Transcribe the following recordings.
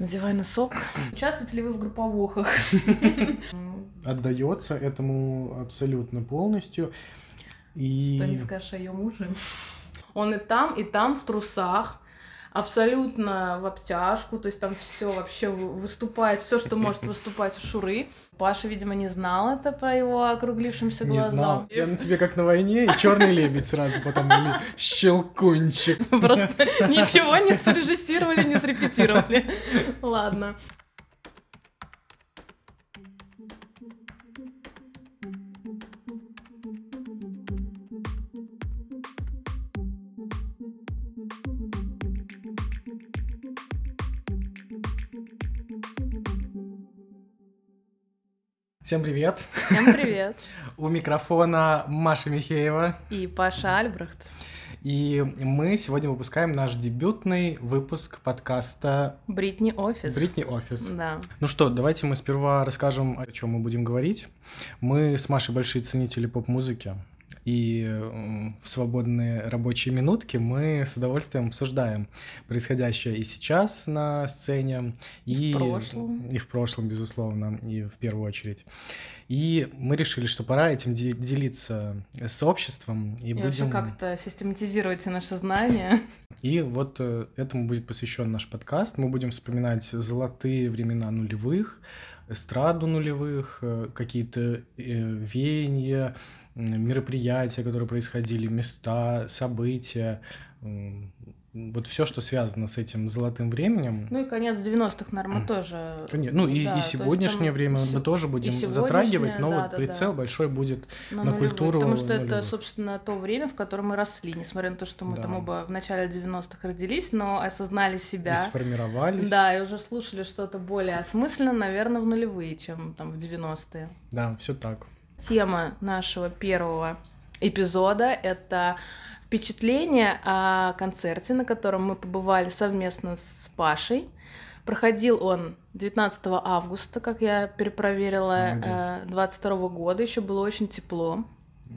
Надевай носок. Участвуете ли вы в групповухах? Отдается этому абсолютно полностью. И... Что не скажешь о ее муже? Он и там, и там в трусах абсолютно в обтяжку, то есть там все вообще выступает, все, что может выступать у Шуры. Паша, видимо, не знал это по его округлившимся глазам. Не знал. Я на тебе как на войне, и черный лебедь сразу потом, или щелкунчик. Просто ничего не срежиссировали, не срепетировали. Ладно. Всем привет! Всем привет! У микрофона Маша Михеева и Паша Альбрехт. И мы сегодня выпускаем наш дебютный выпуск подкаста Бритни Офис. Бритни Офис. Да. Ну что, давайте мы сперва расскажем, о чем мы будем говорить. Мы с Машей большие ценители поп-музыки и в свободные рабочие минутки мы с удовольствием обсуждаем происходящее и сейчас на сцене, и, и в прошлом, и в прошлом, безусловно, и в первую очередь. И мы решили, что пора этим делиться с обществом и, и будем как-то систематизировать наши знания. И вот э, этому будет посвящен наш подкаст. Мы будем вспоминать золотые времена нулевых, эстраду нулевых, э, какие-то э, веяния, мероприятия, которые происходили, места, события, вот все, что связано с этим золотым временем. Ну и конец 90-х, наверное, мы тоже. Конечно. Ну и, да, и сегодняшнее время мы тоже будем затрагивать, но да, вот да, прицел да. большой будет на, на культуру. Потому что это, собственно, то время, в котором мы росли, несмотря на то, что мы да. там оба в начале 90-х родились, но осознали себя. И сформировались. Да, и уже слушали что-то более осмысленно, наверное, в нулевые, чем там в 90-е. Да, все так. Тема нашего первого эпизода — это впечатление о концерте, на котором мы побывали совместно с Пашей. Проходил он 19 августа, как я перепроверила, 22 года. Еще было очень тепло.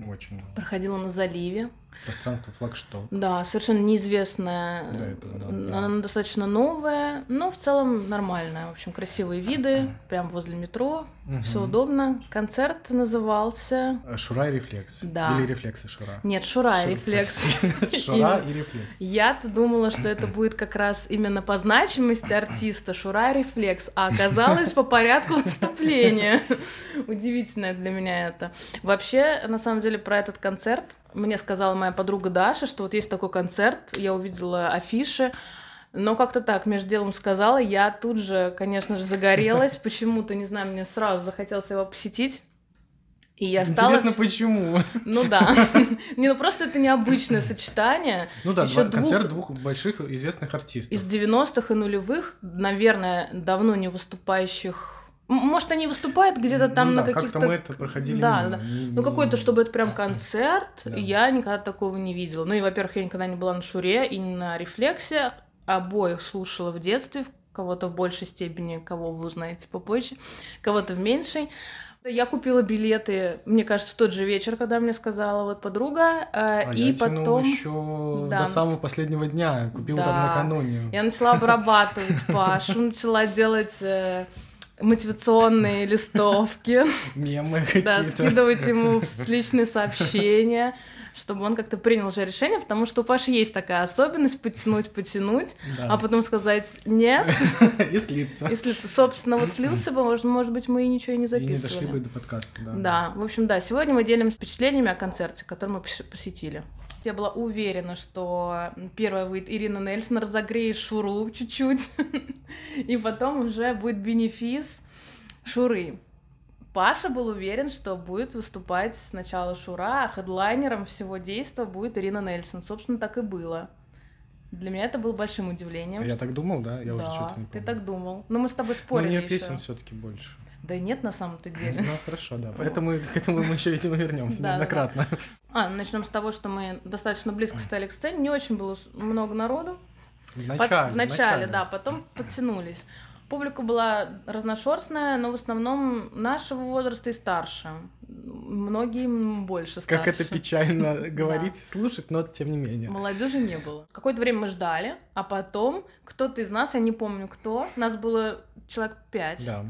Очень. Проходил он на заливе. Пространство флагшток. Да, совершенно неизвестная. Этого, да, Она да. достаточно новая, но в целом нормальная. В общем, красивые виды, прям возле метро. Угу. Все удобно. Концерт назывался Шура и рефлекс. Да. Или рефлекс и Шура. Нет, Шура и рефлекс. Шура и рефлекс. Я-то думала, что это будет как раз именно по значимости артиста Шура и рефлекс, а оказалось по порядку выступления. Удивительное для меня это. Вообще, на самом деле, про этот концерт мне сказала моя подруга Даша, что вот есть такой концерт, я увидела афиши, но как-то так, между делом сказала, я тут же, конечно же, загорелась, почему-то, не знаю, мне сразу захотелось его посетить. И я стала... Интересно, почему? Ну да. Не, ну просто это необычное сочетание. Ну да, два, концерт двух больших известных артистов. Из 90-х и нулевых, наверное, давно не выступающих может, они выступают где-то там ну, на да, каких-то... как-то мы это проходили Да, да. Не, ну, какой-то, чтобы это прям концерт, да. я никогда такого не видела. Ну, и, во-первых, я никогда не была на Шуре и на Рефлексе. Обоих слушала в детстве, кого-то в большей степени, кого вы узнаете попозже, кого-то в меньшей. Я купила билеты, мне кажется, в тот же вечер, когда мне сказала вот подруга, а и я потом еще да. до самого последнего дня купила да. там накануне. Я начала обрабатывать Пашу, начала делать э, мотивационные листовки, мемы да, скидывать ему личные сообщения, чтобы он как-то принял уже решение, потому что у Паши есть такая особенность потянуть, потянуть, да. а потом сказать нет. И слиться. И слиться. Собственно, вот слился бы, может, может быть, мы и ничего и не записывали. И не дошли бы до подкаста, да. Да, в общем, да, сегодня мы делимся впечатлениями о концерте, который мы посетили. Я была уверена, что первая выйдет Ирина Нельсон, разогреет Шуру чуть-чуть, и потом уже будет бенефис Шуры. Паша был уверен, что будет выступать сначала Шура, а хедлайнером всего действа будет Ирина Нельсон. Собственно, так и было. Для меня это было большим удивлением. Я что... так думал, да? Я да, уже что-то не помню. ты так думал. Но мы с тобой спорили Но у нее песен все таки больше. Да нет, на самом-то деле. Ну хорошо, да. Поэтому к этому мы еще, видимо, вернемся неоднократно. А, начнем с того, что мы достаточно близко стали к сцене. Не очень было много народу. В начале. В начале, да, потом подтянулись. Публика была разношерстная, но в основном нашего возраста и старше. Многие больше старше. Как это печально говорить, слушать, но тем не менее. Молодежи не было. Какое-то время мы ждали, а потом кто-то из нас, я не помню кто, нас было человек пять, Да.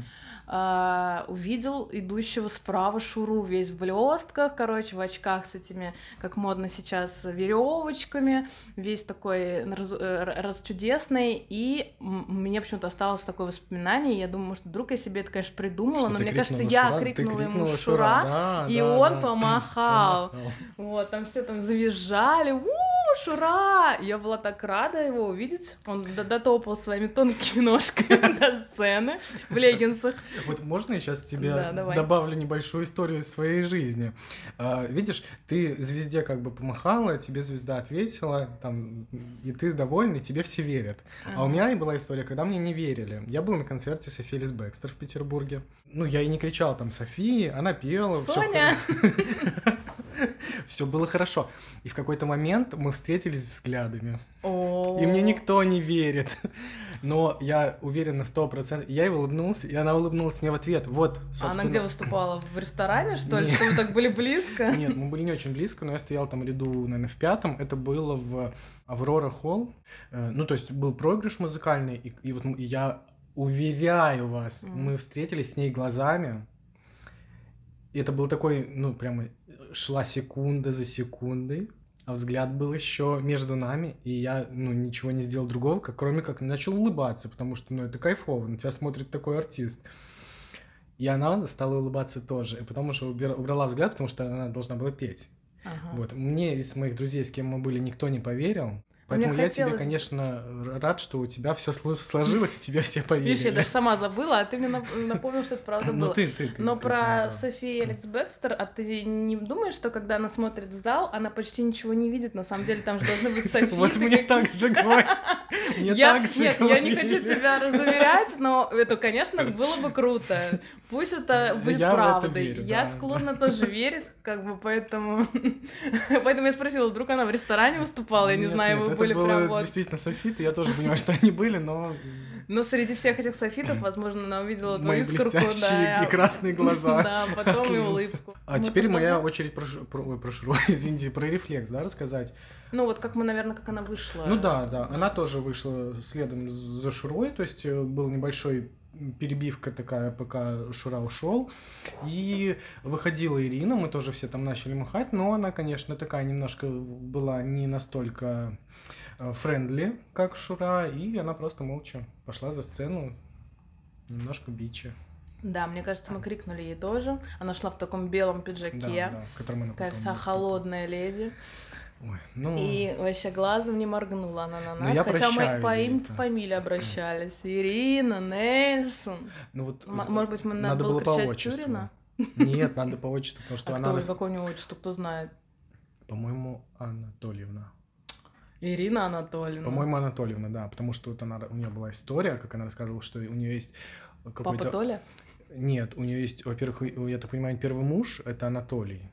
а, увидел идущего справа Шуру весь в блестках, короче, в очках с этими, как модно сейчас, веревочками, весь такой раз, э, расчудесный, и мне почему-то осталось такое воспоминание, я думаю, может, вдруг я себе это, конечно, придумала, Что но мне кажется, крикнула я «Шура», ты крикнула ему крикнула Шура, да, и да, он да. помахал. Помахал. Вот, там все там завизжали, у Шура! Я была так рада его увидеть. Он дотопал своими тонкими ножками до сцены в леггинсах. Вот можно я сейчас тебе добавлю небольшую историю из своей жизни? А, видишь, ты звезде как бы помахала, тебе звезда ответила, там, и ты довольна, и тебе все верят. А у меня и была история, когда мне не верили. Я был на концерте Софи Бекстер в Петербурге. Ну, я и не кричал там Софии, она пела. Соня! Все было хорошо. И в какой-то момент мы встретились взглядами. О. И мне никто не верит. Но я уверен на сто процентов. Я ей улыбнулся, и она улыбнулась мне в ответ. Вот, А собственно. она где выступала? В ресторане, что ли? Нет. Что вы так были близко? Нет, мы были не очень близко, но я стоял там ряду, наверное, в пятом. Это было в Аврора Холл. Э, Ну, то есть был проигрыш музыкальный, и, и вот я уверяю вас, Мгм. мы встретились с ней глазами. И это был такой, ну, прямо шла секунда за секундой, а взгляд был еще между нами, и я, ну, ничего не сделал другого, как, кроме как начал улыбаться, потому что, ну, это кайфово, на тебя смотрит такой артист. И она стала улыбаться тоже, потому что убрала взгляд, потому что она должна была петь. Ага. Вот. Мне из моих друзей, с кем мы были, никто не поверил. А мне Поэтому я тебе, конечно, рад, что у тебя все сложилось, и тебе все поверили. Видишь, я даже сама забыла, а ты мне нап- напомнил, что это правда Ну, было. ты, ты. Но ты- про да. Софи Алекс Бекстер, а ты не думаешь, что когда она смотрит в зал, она почти ничего не видит? На самом деле там же должны быть софиты. Вот мне так же говорят. Нет, я не хочу тебя разуверять, но это, конечно, было бы круто. Пусть это будет правдой. я склонна тоже верить, как бы, поэтому... Поэтому я спросила, вдруг она в ресторане выступала, я не знаю, это были было прям вот... действительно софиты, я тоже понимаю, что они были, но Но среди всех этих софитов, возможно, она увидела твою искорку, да. и красные глаза. Да, потом и улыбку. А Мы теперь моя очередь про, Шуру, извините, про рефлекс, да, рассказать. Ну вот как мы, наверное, как она вышла. Ну да, да, она тоже вышла следом за Шурой, то есть э, был небольшой перебивка такая, пока Шура ушел. И выходила Ирина, мы тоже все там начали махать, но она, конечно, такая немножко была не настолько э, friendly, как Шура, и она просто молча пошла за сцену, немножко bitch. Да, мне кажется, мы крикнули ей тоже. Она шла в таком белом Да, пиджаке. да, в котором она Такая вся выступила. холодная леди. Ой, ну, И вообще глазом не моргнула она на Ну, нас. хотя мы по ей им это. фамилии обращались. Ирина, Нельсон. ну вот, М- может быть, мы- надо надо было было по отчеству. Тюрина? Нет, надо по отчеству, потому что А она, кто, рас- какое у него отчество, кто знает? по-моему, Анатольевна. Ирина Анатольевна. По-моему, Анатольевна, да, потому что вот она, у нее была история, как она рассказывала, что у нее есть Папа какой-то... Толя? Нет, у нее есть, во-первых, я так понимаю, первый муж это Анатолий,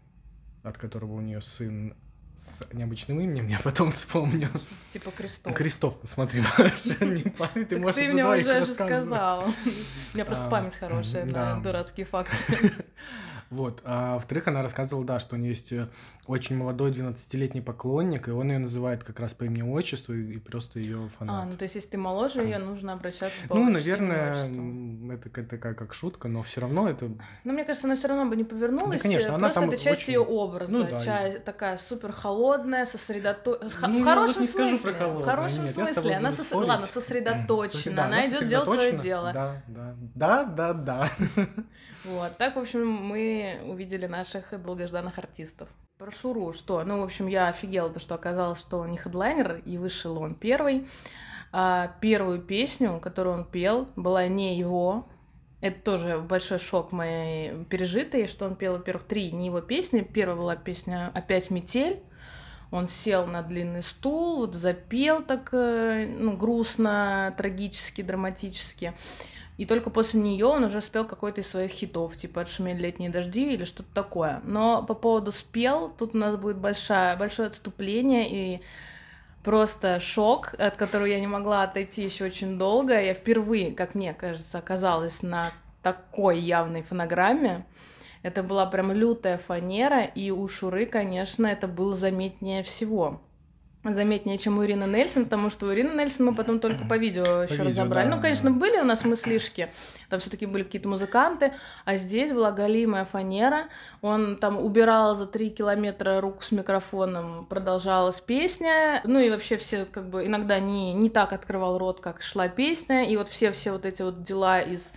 от которого у нее сын с необычным именем, я потом вспомню. Что-то типа Крестов. Крестов, смотри, не память, ты можешь ты мне уже сказал. У меня просто А, память хорошая на дурацкие факты. Вот. А во-вторых, она рассказывала, да, что у нее есть э, очень молодой 12-летний поклонник, и он ее называет как раз по имени-отчеству и, и просто ее А, фанат. ну то есть, если ты моложе ее, нужно обращаться по Ну, отчеству, наверное, имени, отчеству. это ка- такая как шутка, но все равно это... Но мне кажется, она все равно бы не повернулась. Да, конечно, э, она просто там это часть очень- ее образа. Ну да, часть такая супер холодная, сосредоточенная. Ну, в хорошем вот не скажу смысле. про холодную, в хорошем нет, смысле. Она сос- ладно, сосредоточена. Да, она идет делать свое дело. Да, да, да, да, да. Вот. Так, в общем, мы увидели наших долгожданных артистов. Про Шуру что? Ну, в общем, я офигела, то, что оказалось, что он не хедлайнер, и вышел он первый. А первую песню, которую он пел, была не его. Это тоже большой шок моей пережитый, что он пел, во-первых, три не его песни. Первая была песня «Опять метель». Он сел на длинный стул, вот запел так э, ну, грустно, трагически, драматически. И только после нее он уже спел какой-то из своих хитов, типа «Отшумели летние дожди» или что-то такое. Но по поводу спел, тут у нас будет большая, большое отступление и просто шок, от которого я не могла отойти еще очень долго. Я впервые, как мне кажется, оказалась на такой явной фонограмме. Это была прям лютая фанера, и у Шуры, конечно, это было заметнее всего заметнее, чем у Ирины Нельсон, потому что у Ирины Нельсон мы потом только по видео по еще видео, разобрали. Да, ну, конечно, да. были у нас мыслишки, там все таки были какие-то музыканты, а здесь была галимая фанера, он там убирал за три километра руку с микрофоном, продолжалась песня, ну и вообще все как бы иногда не, не так открывал рот, как шла песня, и вот все-все вот эти вот дела из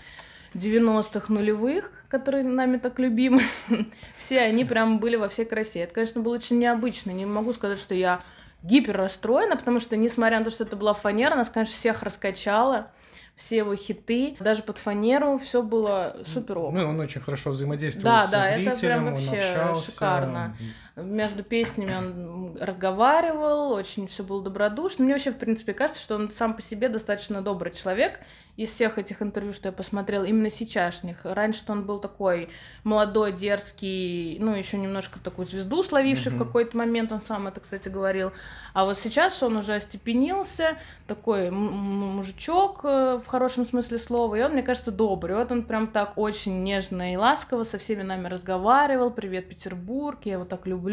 90-х нулевых, которые нами так любимы, все они прям были во всей красе. Это, конечно, было очень необычно. Не могу сказать, что я гипер расстроена, потому что, несмотря на то, что это была фанера, нас, конечно, всех раскачала все его хиты, даже под фанеру все было супер ок. Ну, он очень хорошо взаимодействовал да, со да, зрителем, это прям вообще общался. шикарно. Между песнями он разговаривал, очень все было добродушно. Мне вообще, в принципе, кажется, что он сам по себе достаточно добрый человек, из всех этих интервью, что я посмотрела, именно сейчасшних. Раньше он был такой молодой, дерзкий, ну, еще немножко такую звезду словивший mm-hmm. в какой-то момент, он сам это, кстати, говорил. А вот сейчас он уже остепенился, такой мужичок э, в хорошем смысле слова, и он, мне кажется, добрый. Вот он прям так очень нежно и ласково со всеми нами разговаривал. «Привет, Петербург, я его так люблю».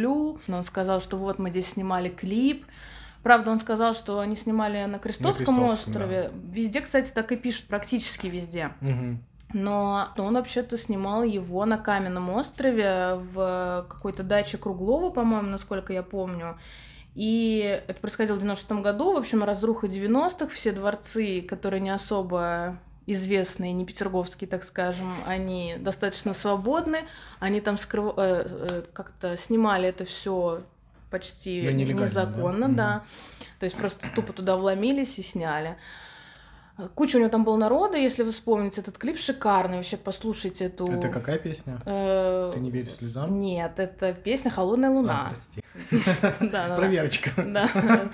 Он сказал, что вот мы здесь снимали клип, Правда, он сказал, что они снимали на Крестовском, на Крестовском острове. Да. Везде, кстати, так и пишут, практически везде. Угу. Но он вообще-то снимал его на Каменном острове в какой-то даче Круглова, по-моему, насколько я помню. И это происходило в 96 году, в общем, разруха 90-х, все дворцы, которые не особо известные, не петерговские, так скажем, они достаточно свободны, они там скрыв... э, э, как-то снимали это все почти да, незаконно, да. да. То есть просто тупо туда вломились и сняли. Куча у него там было народа, если вы вспомните этот клип, шикарный, вообще послушайте эту... Это какая песня? Э, Ты не веришь слезам? Нет, это песня «Холодная луна». А, прости. Проверочка. Да.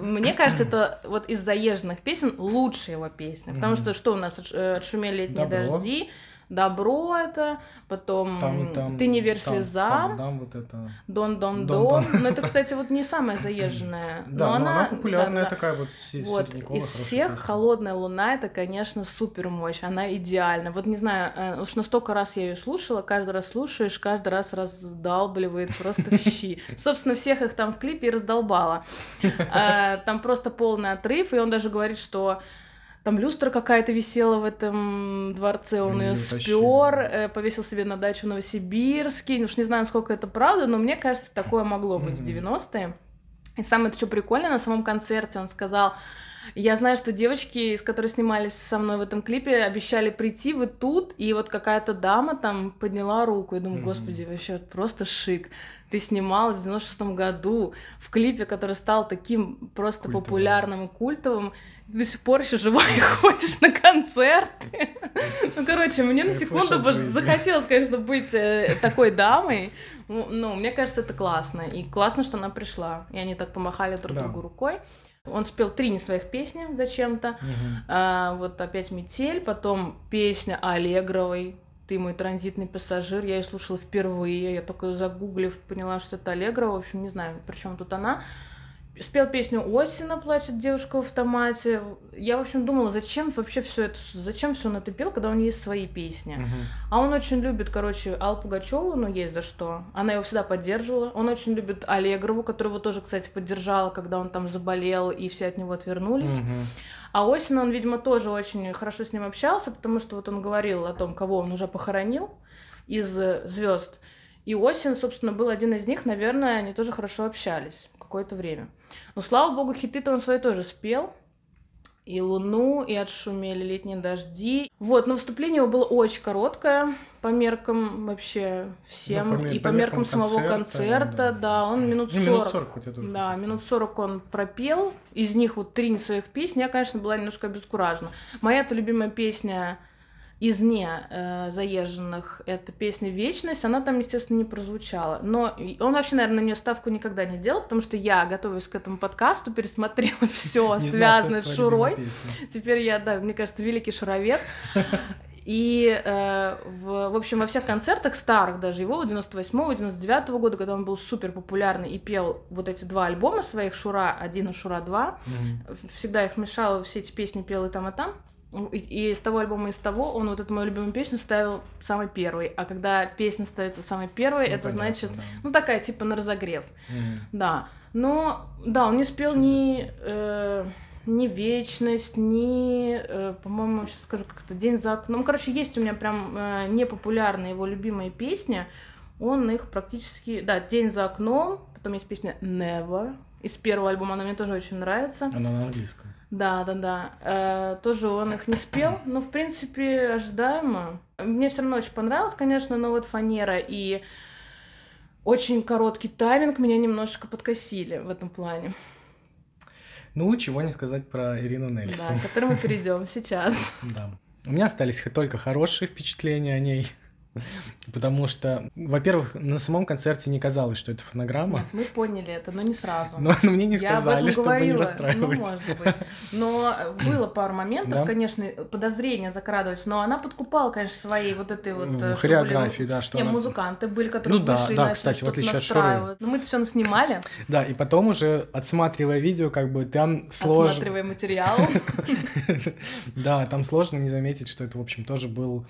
Мне кажется, это вот из заезженных песен лучшая его песня, потому что что у нас отшумели летние дожди, добро это, потом там, там, ты не верь там, слезам, там, вот это... дон дон дон. Но это, кстати, вот не самая заезженная. Да, но, она, она популярная да, такая вот. Вот из всех песня. холодная луна это, конечно, супер мощь, она идеальна. Вот не знаю, э, уж настолько раз я ее слушала, каждый раз слушаешь, каждый раз раздалбливает просто в щи. Собственно, всех их там в клипе и раздолбала. Э, там просто полный отрыв, и он даже говорит, что там люстра какая-то висела в этом дворце, он ее спер, э, повесил себе на дачу в Новосибирске. Уж не знаю, насколько это правда, но мне кажется, такое могло быть mm-hmm. в 90-е. И самое что прикольное, на самом концерте он сказал, я знаю, что девочки, с которой снимались со мной в этом клипе, обещали прийти, вы тут, и вот какая-то дама там подняла руку. Я думаю, господи, вообще просто шик ты снималась в 96 году в клипе, который стал таким просто культовым. популярным и культовым, ты до сих пор еще жива и ходишь на концерты. Ну, короче, мне на секунду захотелось, конечно, быть э, такой дамой. Ну, ну, мне кажется, это классно. И классно, что она пришла. И они так помахали друг другу рукой. Он спел три не своих песни зачем-то. Угу. А, вот опять метель, потом песня Аллегровой ты мой транзитный пассажир, я ее слушала впервые, я только загуглив поняла, что это Аллегрова, в общем, не знаю, при чем тут она. Спел песню Осина плачет девушка в автомате. Я, в общем, думала, зачем вообще все это, зачем все он это пел, когда у него есть свои песни. Uh-huh. А он очень любит, короче, Аллу Пугачеву, ну, есть за что. Она его всегда поддерживала. Он очень любит Аллегрову, которого тоже, кстати, поддержала, когда он там заболел, и все от него отвернулись. Uh-huh. А Осин, он, видимо, тоже очень хорошо с ним общался, потому что вот он говорил о том, кого он уже похоронил из э, звезд. И Осин, собственно, был один из них, наверное, они тоже хорошо общались какое-то время. Но, слава богу, хиты-то он свои тоже спел и луну, и отшумели летние дожди. Вот, но выступление его было очень короткое по меркам вообще всем, ну, по, и по, по меркам, меркам самого концерта, да. да, он минут 40. Ну, минут 40 хоть я тоже да, минут 40 он пропел, из них вот три не своих песни, я, конечно, была немножко обескуражена. Моя-то любимая песня из не э, заезженных это песня «Вечность», она там, естественно, не прозвучала. Но он вообще, наверное, на нее ставку никогда не делал, потому что я, готовясь к этому подкасту, пересмотрела все связанное с Шурой. Теперь я, да, мне кажется, великий шуровед. И, э, в, в общем, во всех концертах старых, даже его 98-го, 99-го года, когда он был супер популярный и пел вот эти два альбома своих, Шура 1 и Шура 2, mm-hmm. всегда их мешало, все эти песни пел и там, и там. И, и с того альбома, и с того он вот эту мою любимую песню ставил самой первой. А когда песня ставится самой первой, Ну, это понятно, значит, да. ну такая типа на разогрев. Мгм. Да. Но, да, он не спел ни, э, ни вечность, ни, э, по-моему, сейчас скажу, как-то день за окном. Ну, короче, есть у меня прям э, непопулярные его любимые песни. Он их практически, да, день за окном. Потом есть песня Never. Из первого альбома она мне тоже очень нравится. Она на английском. Да, да, да. Э, тоже он их не спел, но в принципе ожидаемо. Мне все равно очень понравилось, конечно, но вот фанера и очень короткий тайминг меня немножко подкосили в этом плане. Ну, чего не сказать про Ирину Да, Нельсон. к которому мы перейдем сейчас. Да. У меня остались только хорошие впечатления о ней. Потому что, во-первых, на самом концерте не казалось, что это фонограмма. Нет, мы поняли это, но не сразу. Но, но мне не Я сказали, чтобы не говорила. расстраивать. Ну, может быть. Но было пару моментов, Да? конечно, подозрения закрадывались, но она подкупала, конечно, своей вот этой вот... э, были, ну, Хореографии, да, что Не, она- музыканты были, которые Ну да, вышли да, начали кстати, в отличие от Шуры. настраивать. Ну, мы-то все наснимали, Да, и потом уже, отсматривая видео, как бы там сложно... осматривая материал. Да, там сложно не заметить, что это, в общем, тоже был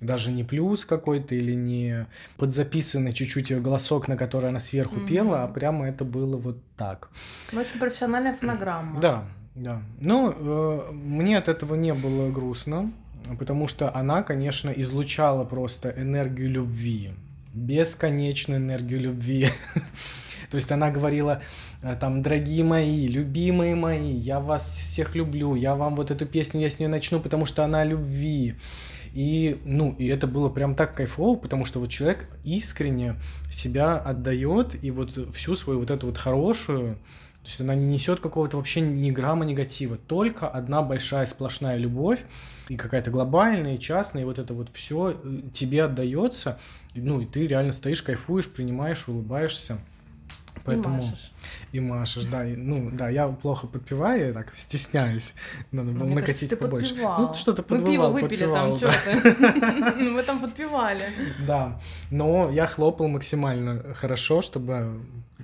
даже не плюс какой-то или не подзаписанный чуть-чуть ее голосок, на который она сверху Мгм. пела, а прямо это было вот так. Ну, Очень профессиональная фонограмма. Да, да. Но э, мне от этого не было грустно, потому что она, конечно, излучала просто энергию любви, бесконечную энергию любви. То есть она говорила э, там, дорогие мои, любимые мои, я вас всех люблю, я вам вот эту песню, я с нее начну, потому что она о любви. И, ну, и это было прям так кайфово, потому что вот человек искренне себя отдает и вот всю свою вот эту вот хорошую, то есть она не несет какого-то вообще ни грамма негатива, только одна большая сплошная любовь и какая-то глобальная, и частная, и вот это вот все тебе отдается, ну и ты реально стоишь, кайфуешь, принимаешь, улыбаешься. Поэтому... И машешь. И машешь, да. и- ну, да, я плохо подпеваю, я так стесняюсь. Надо было Мне кажется, накатить ты побольше. подпевал. Ну, что-то Мы пиво выпили подпевал, там, да. ты? Мы там подпевали. Да, но я хлопал максимально хорошо, чтобы...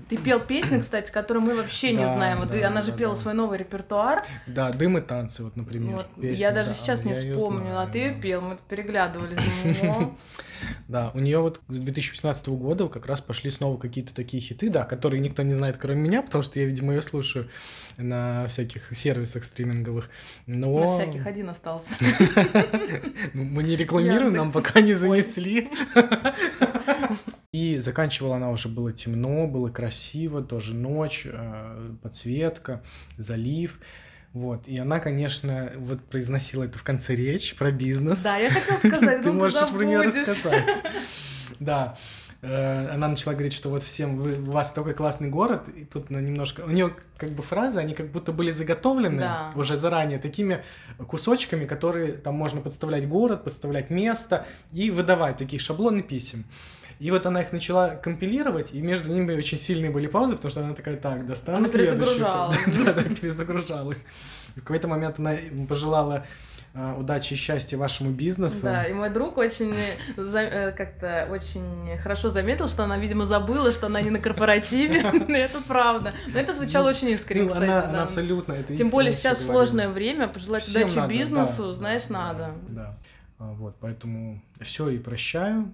Ты пел песни, кстати, которые мы вообще не Да, знаем. Вот и да, она же да, пела да. свой новый репертуар. Да, дым и танцы, вот, например. Вот, песня, я даже да, сейчас не я вспомню, а знаю, ты ее пел, мы переглядывались. думаю, Да, у нее вот с 2018 года как раз пошли снова какие-то такие хиты, да, которые никто не знает, кроме меня, потому что я, видимо, ее слушаю на всяких сервисах стриминговых. Но... «О, На всяких один остался. Ну, Мы не рекламируем, нам пока не занесли. И заканчивала она уже было темно, было красиво, тоже ночь, э, подсветка, залив. Вот. И она, конечно, вот произносила это в конце речь про бизнес. Да, я хотела сказать, Ты ну можешь про нее рассказать. Да. Э, Она начала говорить, что вот всем вы, у вас такой классный город, и тут немножко... У нее как бы фразы, они как будто были заготовлены Да. уже заранее такими кусочками, которые там можно подставлять город, подставлять место и выдавать такие шаблоны писем. И вот она их начала компилировать, и между ними очень сильные были паузы, потому что она такая, так, достану Она следующую». перезагружалась. Да, да, перезагружалась. В какой-то момент она пожелала э, удачи и счастья вашему бизнесу. Да, и мой друг очень за- э, как-то очень хорошо заметил, что она, видимо, забыла, что она не на корпоративе. И Это правда. Но это звучало очень искренне, Ну, кстати. она, абсолютно это Тем более сейчас сложное время, пожелать удачи бизнесу, знаешь, надо. Да. А, Вот, поэтому все и прощаю.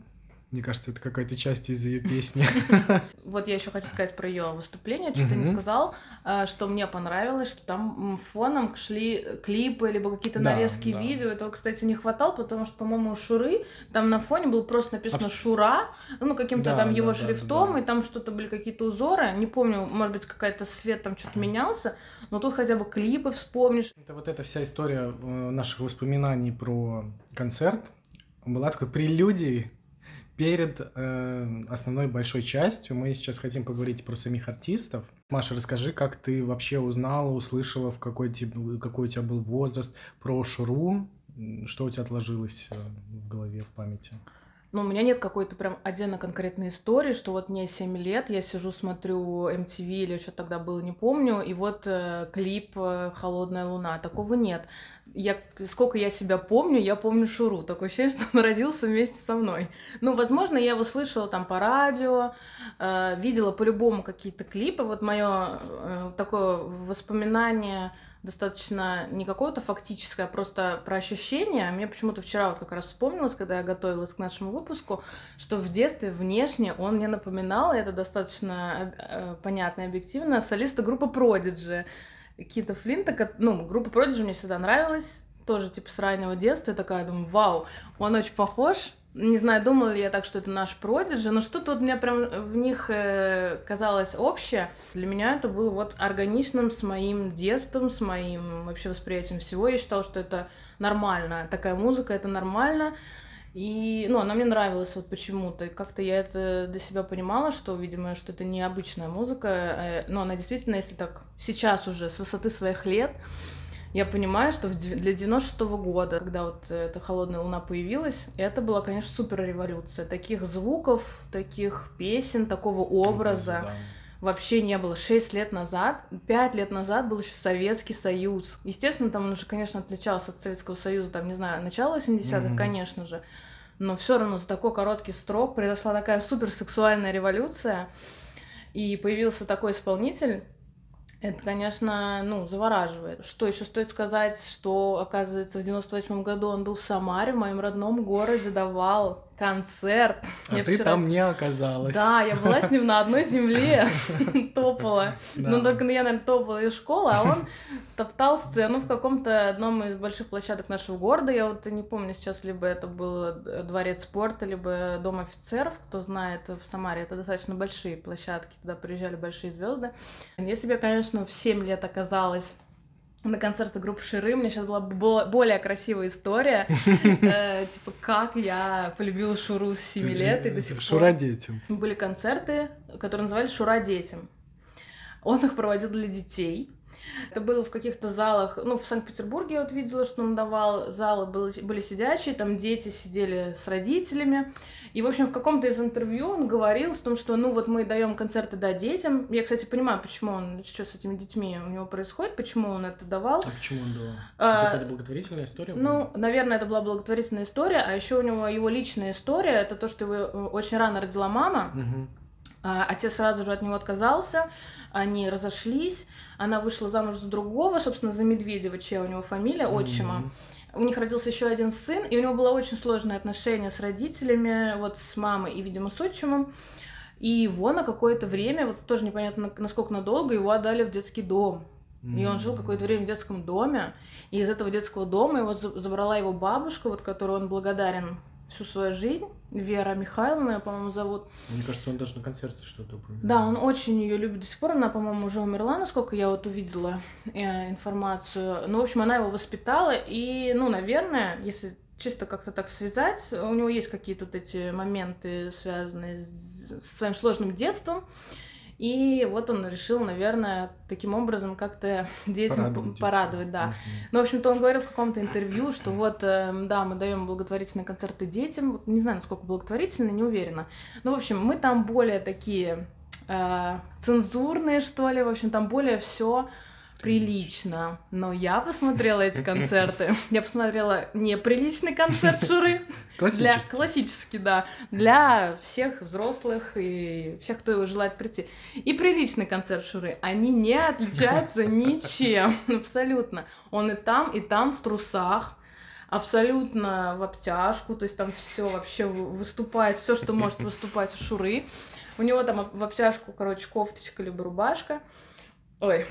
Мне кажется, это какая-то часть из ее песни. Вот я еще хочу сказать про ее выступление, что ты не сказал, а, что мне понравилось, что там фоном шли клипы, либо какие-то нарезки видео. Этого, кстати, не хватало, потому что, по-моему, у Шуры там на фоне было просто написано Шура, ну, каким-то там его шрифтом, и там что-то были какие-то узоры. Не помню, может быть, какая-то свет там что-то менялся, но тут хотя бы клипы вспомнишь. Это вот эта вся история э, наших воспоминаний про концерт была такой прелюдией перед э, основной большой частью. Мы сейчас хотим поговорить про самих артистов. Маша, расскажи, как ты вообще узнала, услышала, в какой, тип- какой у тебя был возраст, про Шуру, что у тебя отложилось э, в голове, в памяти? Ну, у меня нет какой-то прям отдельно конкретной истории, что вот мне 7 лет, я сижу, смотрю MTV или что тогда было, не помню, и вот э, клип э, «Холодная луна». Такого нет. Я, сколько я себя помню, я помню Шуру. Такое ощущение, что он родился вместе со мной. Ну, возможно, я его слышала там по радио, э, видела по-любому какие-то клипы. Вот мое такое воспоминание достаточно не какое-то фактическое, а просто про ощущения. Мне почему-то вчера вот как раз вспомнилось, когда я готовилась к нашему выпуску, что в детстве внешне он мне напоминал, и это достаточно э, понятно и объективно, солиста группы Prodigy. Кита Флинта, ну, группа Prodigy мне всегда нравилась, тоже типа с раннего детства, я такая думаю, вау, он очень похож, не знаю, думала ли я так, что это наш продиджи, но что-то вот мне прям в них э, казалось общее. Для меня это было вот органичным с моим детством, с моим вообще восприятием всего. Я считала, что это нормально. Такая музыка, это нормально. И, ну, она мне нравилась вот почему-то. Как-то я это для себя понимала, что, видимо, что это необычная музыка. Э, но она действительно, если так сейчас уже с высоты своих лет, я понимаю, что для 96 -го года, когда вот эта холодная луна появилась, это была, конечно, супер революция. Таких звуков, таких песен, такого образа да. вообще не было. Шесть лет назад, пять лет назад был еще Советский Союз. Естественно, там он уже, конечно, отличался от Советского Союза, там, не знаю, начало 80-х, mm-hmm. конечно же. Но все равно за такой короткий срок произошла такая суперсексуальная революция. И появился такой исполнитель, это, конечно, ну, завораживает. Что еще стоит сказать, что, оказывается, в 98 году он был в Самаре, в моем родном городе, давал концерт. А я ты вчера... там не оказалась. Да, я была с ним на одной земле, топала. Ну, только я, наверное, топала из школы, а он топтал сцену в каком-то одном из больших площадок нашего города. Я вот не помню сейчас, либо это был дворец спорта, либо дом офицеров, кто знает, в Самаре это достаточно большие площадки, туда приезжали большие звезды. Если бы я, конечно, в 7 лет оказалась на концерте группы Ширы. У меня сейчас была более красивая история. Э, типа, как я полюбила Шуру с 7 лет и до сих пор. Шура детям. Были концерты, которые назывались Шура детям. Он их проводил для детей. Это было в каких-то залах, ну, в Санкт-Петербурге я вот видела, что он давал, залы были, были сидячие, там дети сидели с родителями. И, в общем, в каком-то из интервью он говорил о том, что, ну, вот мы даем концерты, да, детям. Я, кстати, понимаю, почему он, что с этими детьми у него происходит, почему он это давал. А почему он давал? А, это какая-то благотворительная история? Была? Ну, наверное, это была благотворительная история, а еще у него его личная история, это то, что его э, очень рано родила мама. Угу. Отец сразу же от него отказался, они разошлись, она вышла замуж за другого, собственно, за Медведева, чья у него фамилия, отчима. Mm-hmm. У них родился еще один сын, и у него было очень сложное отношение с родителями, вот с мамой и, видимо, с отчимом. И его на какое-то время, вот тоже непонятно, насколько надолго, его отдали в детский дом. И он жил какое-то время в детском доме, и из этого детского дома его забрала его бабушка, вот которой он благодарен всю свою жизнь. Вера Михайловна, по-моему, зовут. Мне кажется, он даже на концерте что-то упоминал. Да, он очень ее любит до сих пор. Она, по-моему, уже умерла, насколько я вот увидела э, информацию. Ну, в общем, она его воспитала. И, ну, наверное, если чисто как-то так связать, у него есть какие-то вот эти моменты, связанные с, с своим сложным детством. И вот он решил, наверное, таким образом как-то детям порадовать, порадовать да. Uh-huh. Ну, в общем-то, он говорил в каком-то интервью, что вот, э, да, мы даем благотворительные концерты детям. Вот не знаю, насколько благотворительные, не уверена. Ну, в общем, мы там более такие э, цензурные, что ли. В общем, там более все прилично. Но я посмотрела эти концерты. Я посмотрела неприличный концерт Шуры. Классический. Для, классический, да. Для всех взрослых и всех, кто желает прийти. И приличный концерт Шуры. Они не отличаются ничем. Абсолютно. Он и там, и там в трусах абсолютно в обтяжку, то есть там все вообще выступает, все, что может выступать у Шуры. У него там в обтяжку, короче, кофточка либо рубашка. Ой,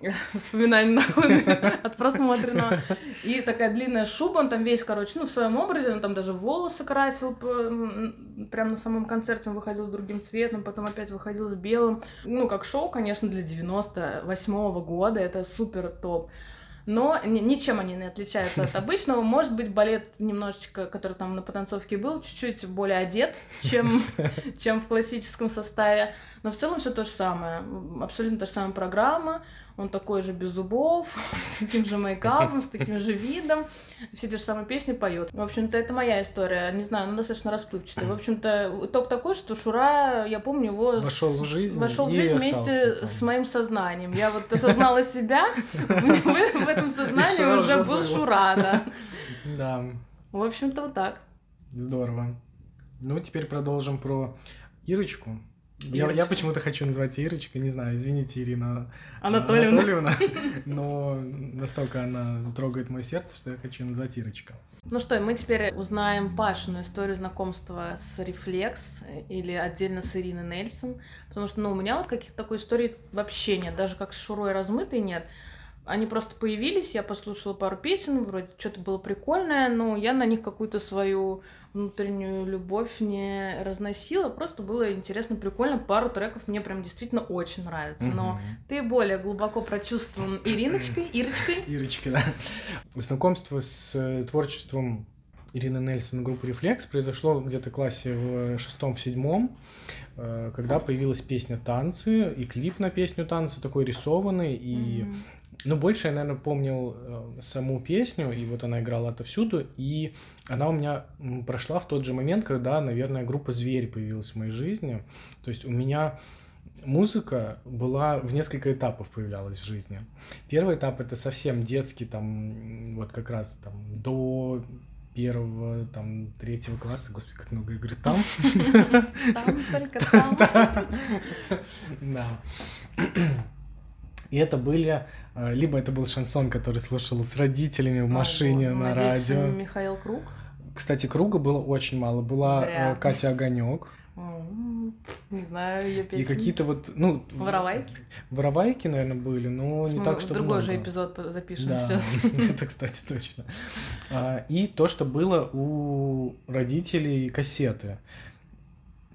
воспоминаний нахуй от просмотренного. И такая длинная шуба, он там весь, короче, ну, в своем образе, он там даже волосы красил, прямо на самом концерте он выходил другим цветом, потом опять выходил с белым. Ну, как шоу, конечно, для 98-го года, это супер топ но ничем они не отличаются от обычного. Может быть, балет немножечко, который там на потанцовке был, чуть-чуть более одет, чем, чем в классическом составе. Но в целом все то же самое. Абсолютно та же самая программа. Он такой же без зубов, с таким же мейкапом, с таким же видом. Все те же самые песни поет. В общем-то, это моя история. Не знаю, она достаточно расплывчатая. В общем-то, итог такой, что Шура, я помню его... Вошел в жизнь. Вошел в жизнь вместе с моим сознанием. Я вот осознала себя, в этом сознании уже был Шура, да. Да. В общем-то, вот так. Здорово. Ну, теперь продолжим про Ирочку. Я, я почему-то хочу называть Ирочкой, не знаю, извините, Ирина Анатольевна. Анатольевна, но настолько она трогает мое сердце, что я хочу назвать Ирочка. Ну что, мы теперь узнаем Пашину историю знакомства с Рефлекс или отдельно с Ириной Нельсон, потому что, ну, у меня вот каких-то такой историй вообще нет, даже как с Шурой размытой нет. Они просто появились, я послушала пару песен, вроде что-то было прикольное, но я на них какую-то свою внутреннюю любовь не разносила, просто было интересно, прикольно, пару треков мне прям действительно очень нравится, но ты более глубоко прочувствован Ириночкой, Ирочкой. Ирочкой, да. Знакомство с э, творчеством Ирины Нельсон группы «Рефлекс» произошло где-то в классе в шестом, в седьмом, э, когда появилась песня «Танцы» и клип на песню «Танцы» такой рисованный, и mm-hmm. Ну, больше я, наверное, помнил э, саму песню, и вот она играла отовсюду, и она у меня прошла в тот же момент, когда, наверное, группа «Зверь» появилась в моей жизни. То есть у меня музыка была в несколько этапов появлялась в жизни. Первый этап это совсем детский, там вот как раз там до первого, там, третьего класса, господи, как много говорю, там. Там, только там. Да. И это были, э, либо это был шансон, который слушал с родителями в машине Ого, на надеюсь, радио. Михаил Круг? Кстати, Круга было очень мало. Была Зря. Э, Катя Огонек. Не знаю, ее песни. И какие-то вот, ну... Воровайки? Воровайки, наверное, были, но не так, что Другой много. же эпизод запишем да, сейчас. это, кстати, точно. А, и то, что было у родителей кассеты.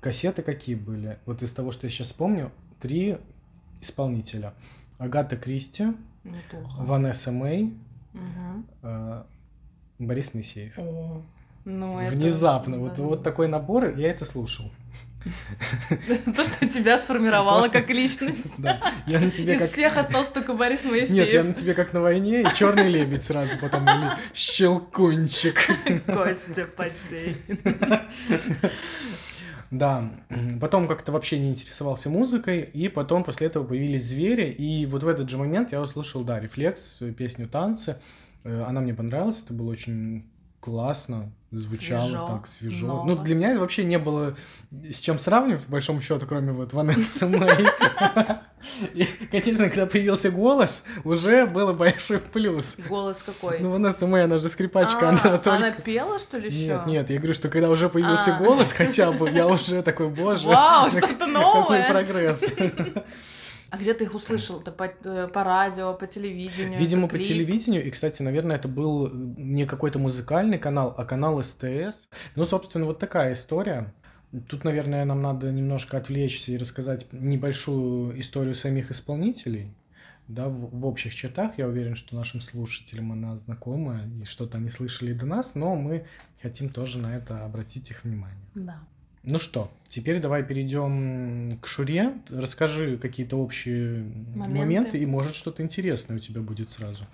Кассеты какие были? Вот из того, что я сейчас помню, три исполнителя. Агата Кристи, Неплохо. Ванесса Мэй, угу. э, Борис Моисеев. О, ну Внезапно. Это... Вот, вот такой набор, я это слушал. То, что тебя сформировало как личность. Да. Я на тебе Из как... всех остался только Борис Моисеев. Нет, я на тебе как на войне, и черный лебедь сразу потом, или щелкунчик. Костя Потей. Да, потом как-то вообще не интересовался музыкой, и потом после этого появились звери, и вот в этот же момент я услышал, да, «Рефлекс», песню «Танцы», э, она мне понравилась, это было очень классно, звучало свежо, так свежо. Ново. Ну, для меня вообще не было с чем сравнивать, по большому счету, кроме вот Ванессы Мэй. И, конечно, когда появился голос, уже было большой плюс. Голос какой? Ну, Ванесса Мэй, она же скрипачка, а, она только... Она пела, что ли, еще? Нет, нет, я говорю, что когда уже появился а. голос хотя бы, я уже такой, боже, Вау, что-то новое! Какой прогресс. А где ты их услышал? Это по, э, по радио, по телевидению? Видимо, по телевидению. И, кстати, наверное, это был не какой-то музыкальный канал, а канал СТС. Ну, собственно, вот такая история. Тут, наверное, нам надо немножко отвлечься и рассказать небольшую историю самих исполнителей. Да, в, в общих чертах я уверен, что нашим слушателям она знакома, и что-то они слышали до нас, но мы хотим тоже на это обратить их внимание. Да. Ну что, теперь давай перейдем к Шуре. Расскажи какие-то общие моменты, моменты и, может, что-то интересное у тебя будет сразу.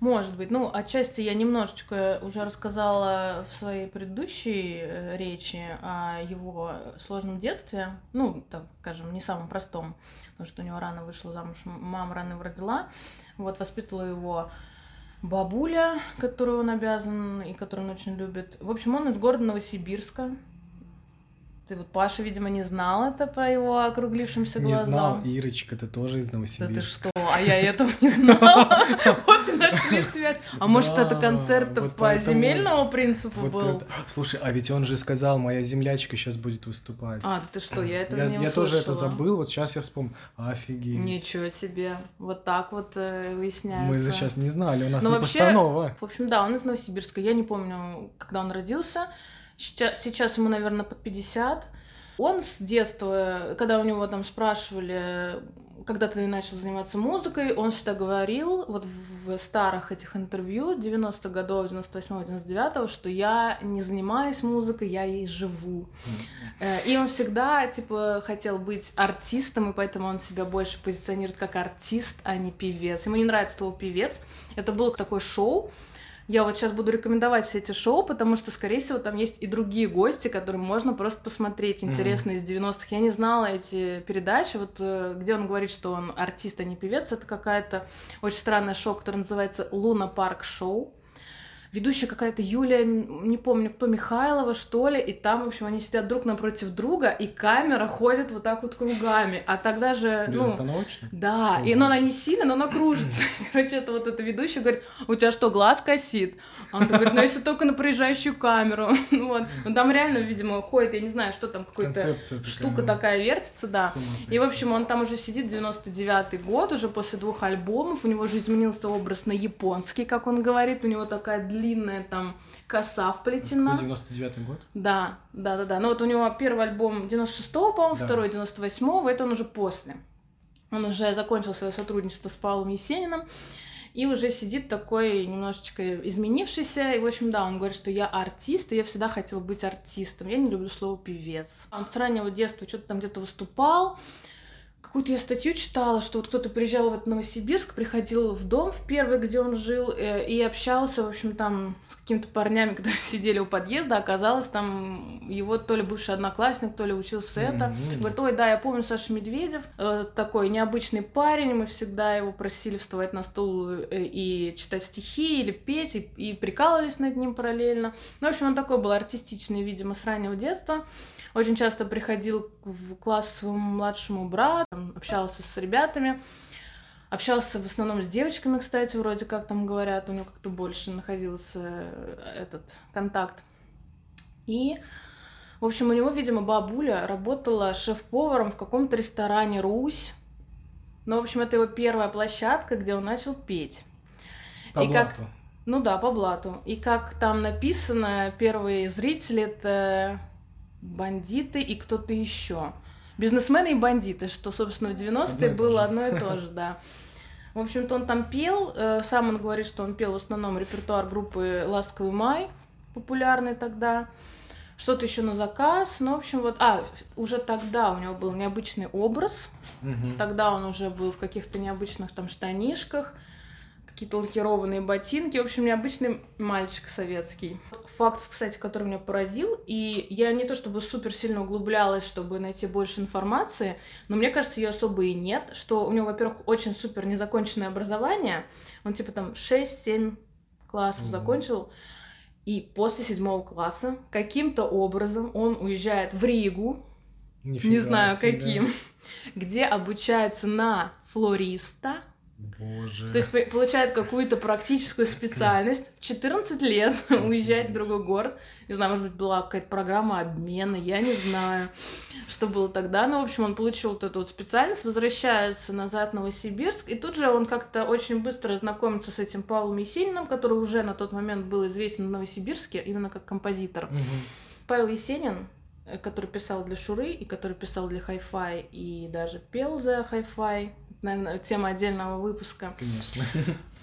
Может быть. Ну, отчасти я немножечко уже рассказала в своей предыдущей э, речи о его сложном детстве. Ну, так скажем, не самом простом, потому что у него рано вышла замуж, мама рано его родила. Вот, воспитывала его бабуля, которую он обязан и которую он очень любит. В общем, он из города Новосибирска, ты вот Паша, видимо, не знал это по его округлившимся глазам. Не знал, Ирочка, ты тоже из Новосибирска. Да ты что, а я этого не знала. Нашли связь. А может, это концерт по земельному принципу был? Слушай, а ведь он же сказал, моя землячка сейчас будет выступать. А, ты что, я этого не. Я тоже это забыл, вот сейчас я вспомнил. Офигеть. Ничего себе. Вот так вот э, выясняется. Мы сейчас не знали, у нас не постанова. В общем, да, он из Новосибирска. Я не помню, когда он родился. Сейчас, сейчас ему, наверное, под 50. Он с детства, когда у него там спрашивали, когда ты начал заниматься музыкой, он всегда говорил, вот в старых этих интервью 90-х годов, 98-99, что я не занимаюсь музыкой, я ей живу. Mm. И он всегда, типа, хотел быть артистом, и поэтому он себя больше позиционирует как артист, а не певец. Ему не нравится слово «певец». Это было такое шоу, я вот сейчас буду рекомендовать все эти шоу, потому что, скорее всего, там есть и другие гости, которым можно просто посмотреть интересные mm-hmm. из 90-х. Я не знала эти передачи, вот э, где он говорит, что он артист, а не певец. Это какая-то очень странное шоу, которое называется Луна Парк Шоу. Ведущая какая-то Юлия, не помню кто, Михайлова, что ли, и там, в общем, они сидят друг напротив друга, и камера ходит вот так вот кругами, а тогда же... Ну, Безостановочно? да, и, но она не сильно, но она кружится. Короче, это вот эта ведущая говорит, у тебя что, глаз косит? А он говорит, ну если только на проезжающую камеру. Ну вот, ну там реально, видимо, ходит, я не знаю, что там, какая-то штука такая вертится, да. И, в общем, он там уже сидит, 99-й год, уже после двух альбомов, у него же изменился образ на японский, как он говорит, у него такая длинная там коса вплетена. 99-й год? Да, да, да, да. Ну вот у него первый альбом 96-го, по-моему, да. второй 98-го, это он уже после. Он уже закончил свое сотрудничество с Павлом Есениным и уже сидит такой немножечко изменившийся. И, в общем, да, он говорит, что я артист, и я всегда хотел быть артистом. Я не люблю слово певец. Он с раннего детства что-то там где-то выступал, какую-то я статью читала, что вот кто-то приезжал в этот Новосибирск, приходил в дом в первый, где он жил, э, и общался, в общем, там с какими-то парнями, которые сидели у подъезда, оказалось, там его то ли бывший одноклассник, то ли учился mm-hmm. это. Говорит, ой, да, я помню Саша Медведев, э, такой необычный парень, мы всегда его просили вставать на стул э, и читать стихи или петь, и, и прикалывались над ним параллельно. Ну, в общем, он такой был артистичный, видимо, с раннего детства. Очень часто приходил в класс своему младшему брату, общался с ребятами. Общался в основном с девочками, кстати, вроде как там говорят, у него как-то больше находился э, этот контакт. И, в общем, у него, видимо, бабуля работала шеф-поваром в каком-то ресторане «Русь». Ну, в общем, это его первая площадка, где он начал петь. По и блату. как Ну да, по блату. И как там написано, первые зрители это бандиты и кто-то еще. Бизнесмены и бандиты, что, собственно, в 90-е было одно и то же, да. В общем-то, он там пел, э, сам он говорит, что он пел в основном репертуар группы «Ласковый май», популярный тогда, что-то еще на заказ, ну, в общем, вот, а, уже тогда у него был необычный образ, угу. тогда он уже был в каких-то необычных там штанишках, какие-то лакированные ботинки. В общем, необычный мальчик советский. Факт, кстати, который меня поразил, и я не то чтобы супер сильно углублялась, чтобы найти больше информации, но мне кажется, ее особо и нет, что у него, во-первых, очень супер незаконченное образование, он типа там 6-7 классов mm-hmm. закончил, и после седьмого класса каким-то образом он уезжает в Ригу, Нифига не знаю себе. каким, где обучается на флориста, Боже. То есть получает какую-то практическую специальность, в 14 лет уезжает в другой город. Не знаю, может быть, была какая-то программа обмена, я не знаю, что было тогда. Но, в общем, он получил вот эту вот специальность, возвращается назад в Новосибирск, и тут же он как-то очень быстро знакомится с этим Павлом Есениным, который уже на тот момент был известен в Новосибирске, именно как композитор. Угу. Павел Есенин, э, который писал для Шуры и который писал для Hi-Fi и даже пел за Hi-Fi, наверное, тема отдельного выпуска. Конечно.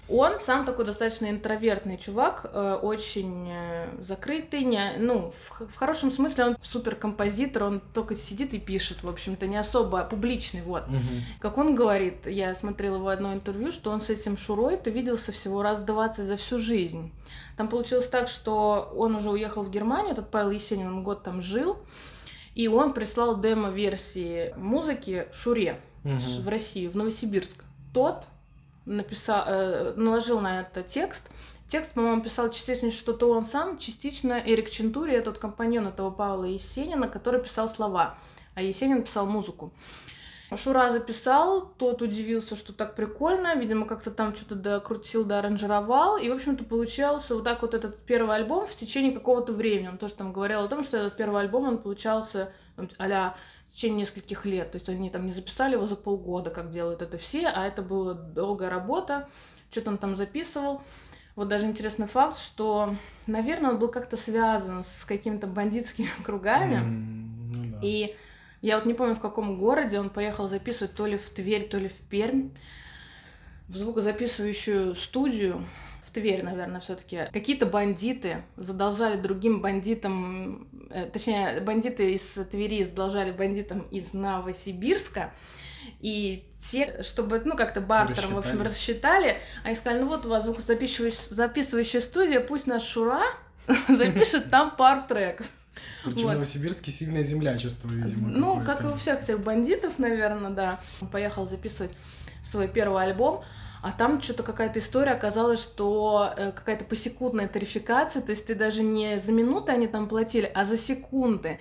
Он сам такой достаточно интровертный чувак, э, очень э, закрытый, не, ну, в, в хорошем смысле он супер композитор, он только сидит и пишет, в общем-то, не особо публичный, вот. Угу. Как он говорит, я смотрела его одно интервью, что он с этим Шурой-то виделся всего раз 20 за всю жизнь. Там получилось так, что он уже уехал в Германию, этот Павел Есенин, он год там жил, и он прислал демо-версии музыки Шуре угу. в Россию, в Новосибирск. Тот написал, э, наложил на это текст. Текст, по-моему, писал частично что-то он сам, частично Эрик Чентури, этот компаньон этого Павла Есенина, который писал слова, а Есенин писал музыку. Шура записал, тот удивился, что так прикольно, видимо, как-то там что-то докрутил, доаранжировал, и, в общем-то, получался вот так вот этот первый альбом в течение какого-то времени. Он тоже там говорил о том, что этот первый альбом, он получался а в течение нескольких лет. То есть они там не записали его за полгода, как делают это все, а это была долгая работа, что-то он там записывал. Вот даже интересный факт, что, наверное, он был как-то связан с какими-то бандитскими кругами. Mm, ну да. И я вот не помню, в каком городе он поехал записывать, то ли в Тверь, то ли в Пермь, в звукозаписывающую студию. Тверь, наверное, все-таки. Какие-то бандиты задолжали другим бандитам, э, точнее, бандиты из Твери задолжали бандитам из Новосибирска. И те, чтобы, ну, как-то бартером, в общем, рассчитали, они сказали, ну вот у вас звукозаписывающая записывающая студия, пусть наш Шура запишет там пар трек. Причем вот. Новосибирске сильное землячество, видимо. Ну, как и у всех этих бандитов, наверное, да. Он поехал записывать свой первый альбом. А там что-то какая-то история оказалась, что э, какая-то посекундная тарификация, то есть ты даже не за минуты они там платили, а за секунды.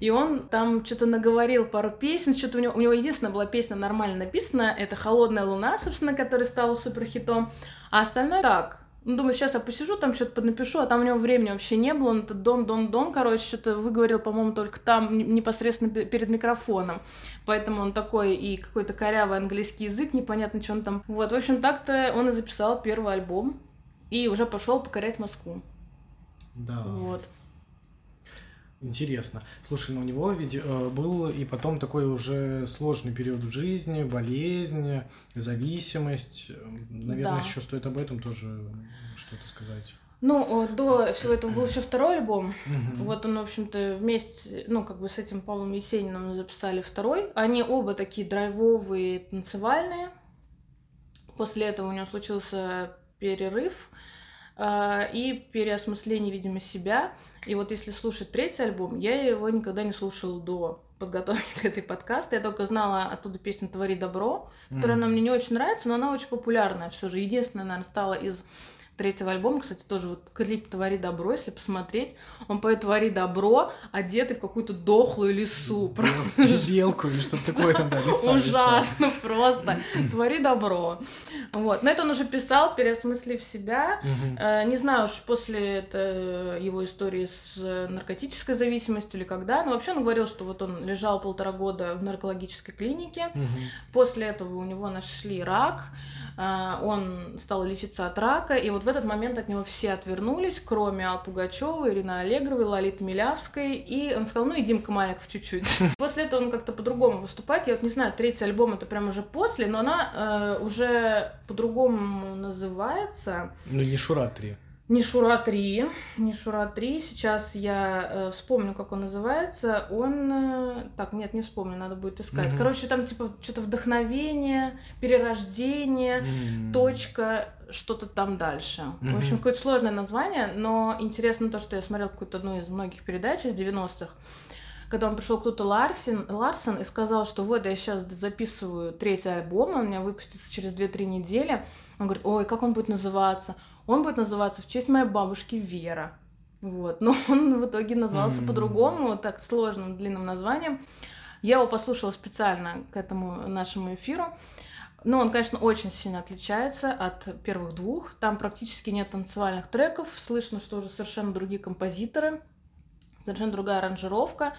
И он там что-то наговорил пару песен, что-то у него, у него единственная была песня нормально написана, это «Холодная луна», собственно, которая стала суперхитом, а остальное так, ну, думаю, сейчас я посижу, там что-то поднапишу, а там у него времени вообще не было. Он этот дон, дон, дон, короче, что-то выговорил, по-моему, только там непосредственно перед микрофоном. Поэтому он такой и какой-то корявый английский язык, непонятно, что он там. Вот, в общем, так-то он и записал первый альбом и уже пошел покорять Москву. Да. Вот. Интересно. Слушай, ну у него ведь э, был и потом такой уже сложный период в жизни, болезнь, зависимость. Наверное, Да. еще стоит об этом тоже что-то сказать. Ну, э, до всего этого был еще второй альбом. Мгм. Вот он, в общем-то, вместе, ну, как бы с этим Павлом Есениным записали второй. Они оба такие драйвовые, танцевальные. После этого у него случился перерыв и переосмысление, видимо, себя. И вот если слушать третий альбом, я его никогда не слушала до подготовки к этой подкасту. Я только знала оттуда песню «Твори добро», которая Мгм. она мне не очень нравится, но она очень популярная все же. Единственная, наверное, стала из третьего альбома, кстати, тоже вот клип «Твори добро», если посмотреть, он поет «Твори добро», одетый в какую-то дохлую лису. Просто Бе- Белку или что-то такое там, да, ужасно просто. «Твори добро». Вот. Но это он уже писал, переосмыслив себя. Э, Не знаю уж после это его истории с э, наркотической зависимостью или когда, но вообще он говорил, что вот он лежал полтора года в наркологической клинике. После этого у него нашли рак, он стал лечиться от рака, и вот в этот момент от него все отвернулись, кроме Ал Пугачева, Ирины Аллегровой, Лолиты Милявской, и он сказал, ну и Димка Маликов чуть-чуть. После этого он как-то по-другому выступает, я вот не знаю, третий альбом это прям уже после, но она э, уже по-другому называется. Ну, не Шура 3. Не Шура 3, не Шура 3. Сейчас я э, вспомню, как он называется. Он... э, так, нет, не вспомню, надо будет искать. Мгм. Короче, там типа что-то вдохновение, перерождение, М. точка, что-то там дальше. В общем, какое-то сложное название, но интересно то, что я смотрела какую-то одну из многих передач из 90-х, когда он пришел кто-то Ларсен, Ларсон и сказал, что вот я сейчас записываю третий альбом, он у меня выпустится через 2-3 недели. Он говорит, ой, как он будет называться? Он будет называться в честь моей бабушки Вера. Вот. Но он в итоге назвался М. по-другому, так сложным, длинным названием. Я его послушала специально к этому нашему эфиру. Но он, конечно, очень сильно отличается от первых двух. Там практически нет танцевальных треков. Слышно, что уже совершенно другие композиторы, совершенно другая аранжировка.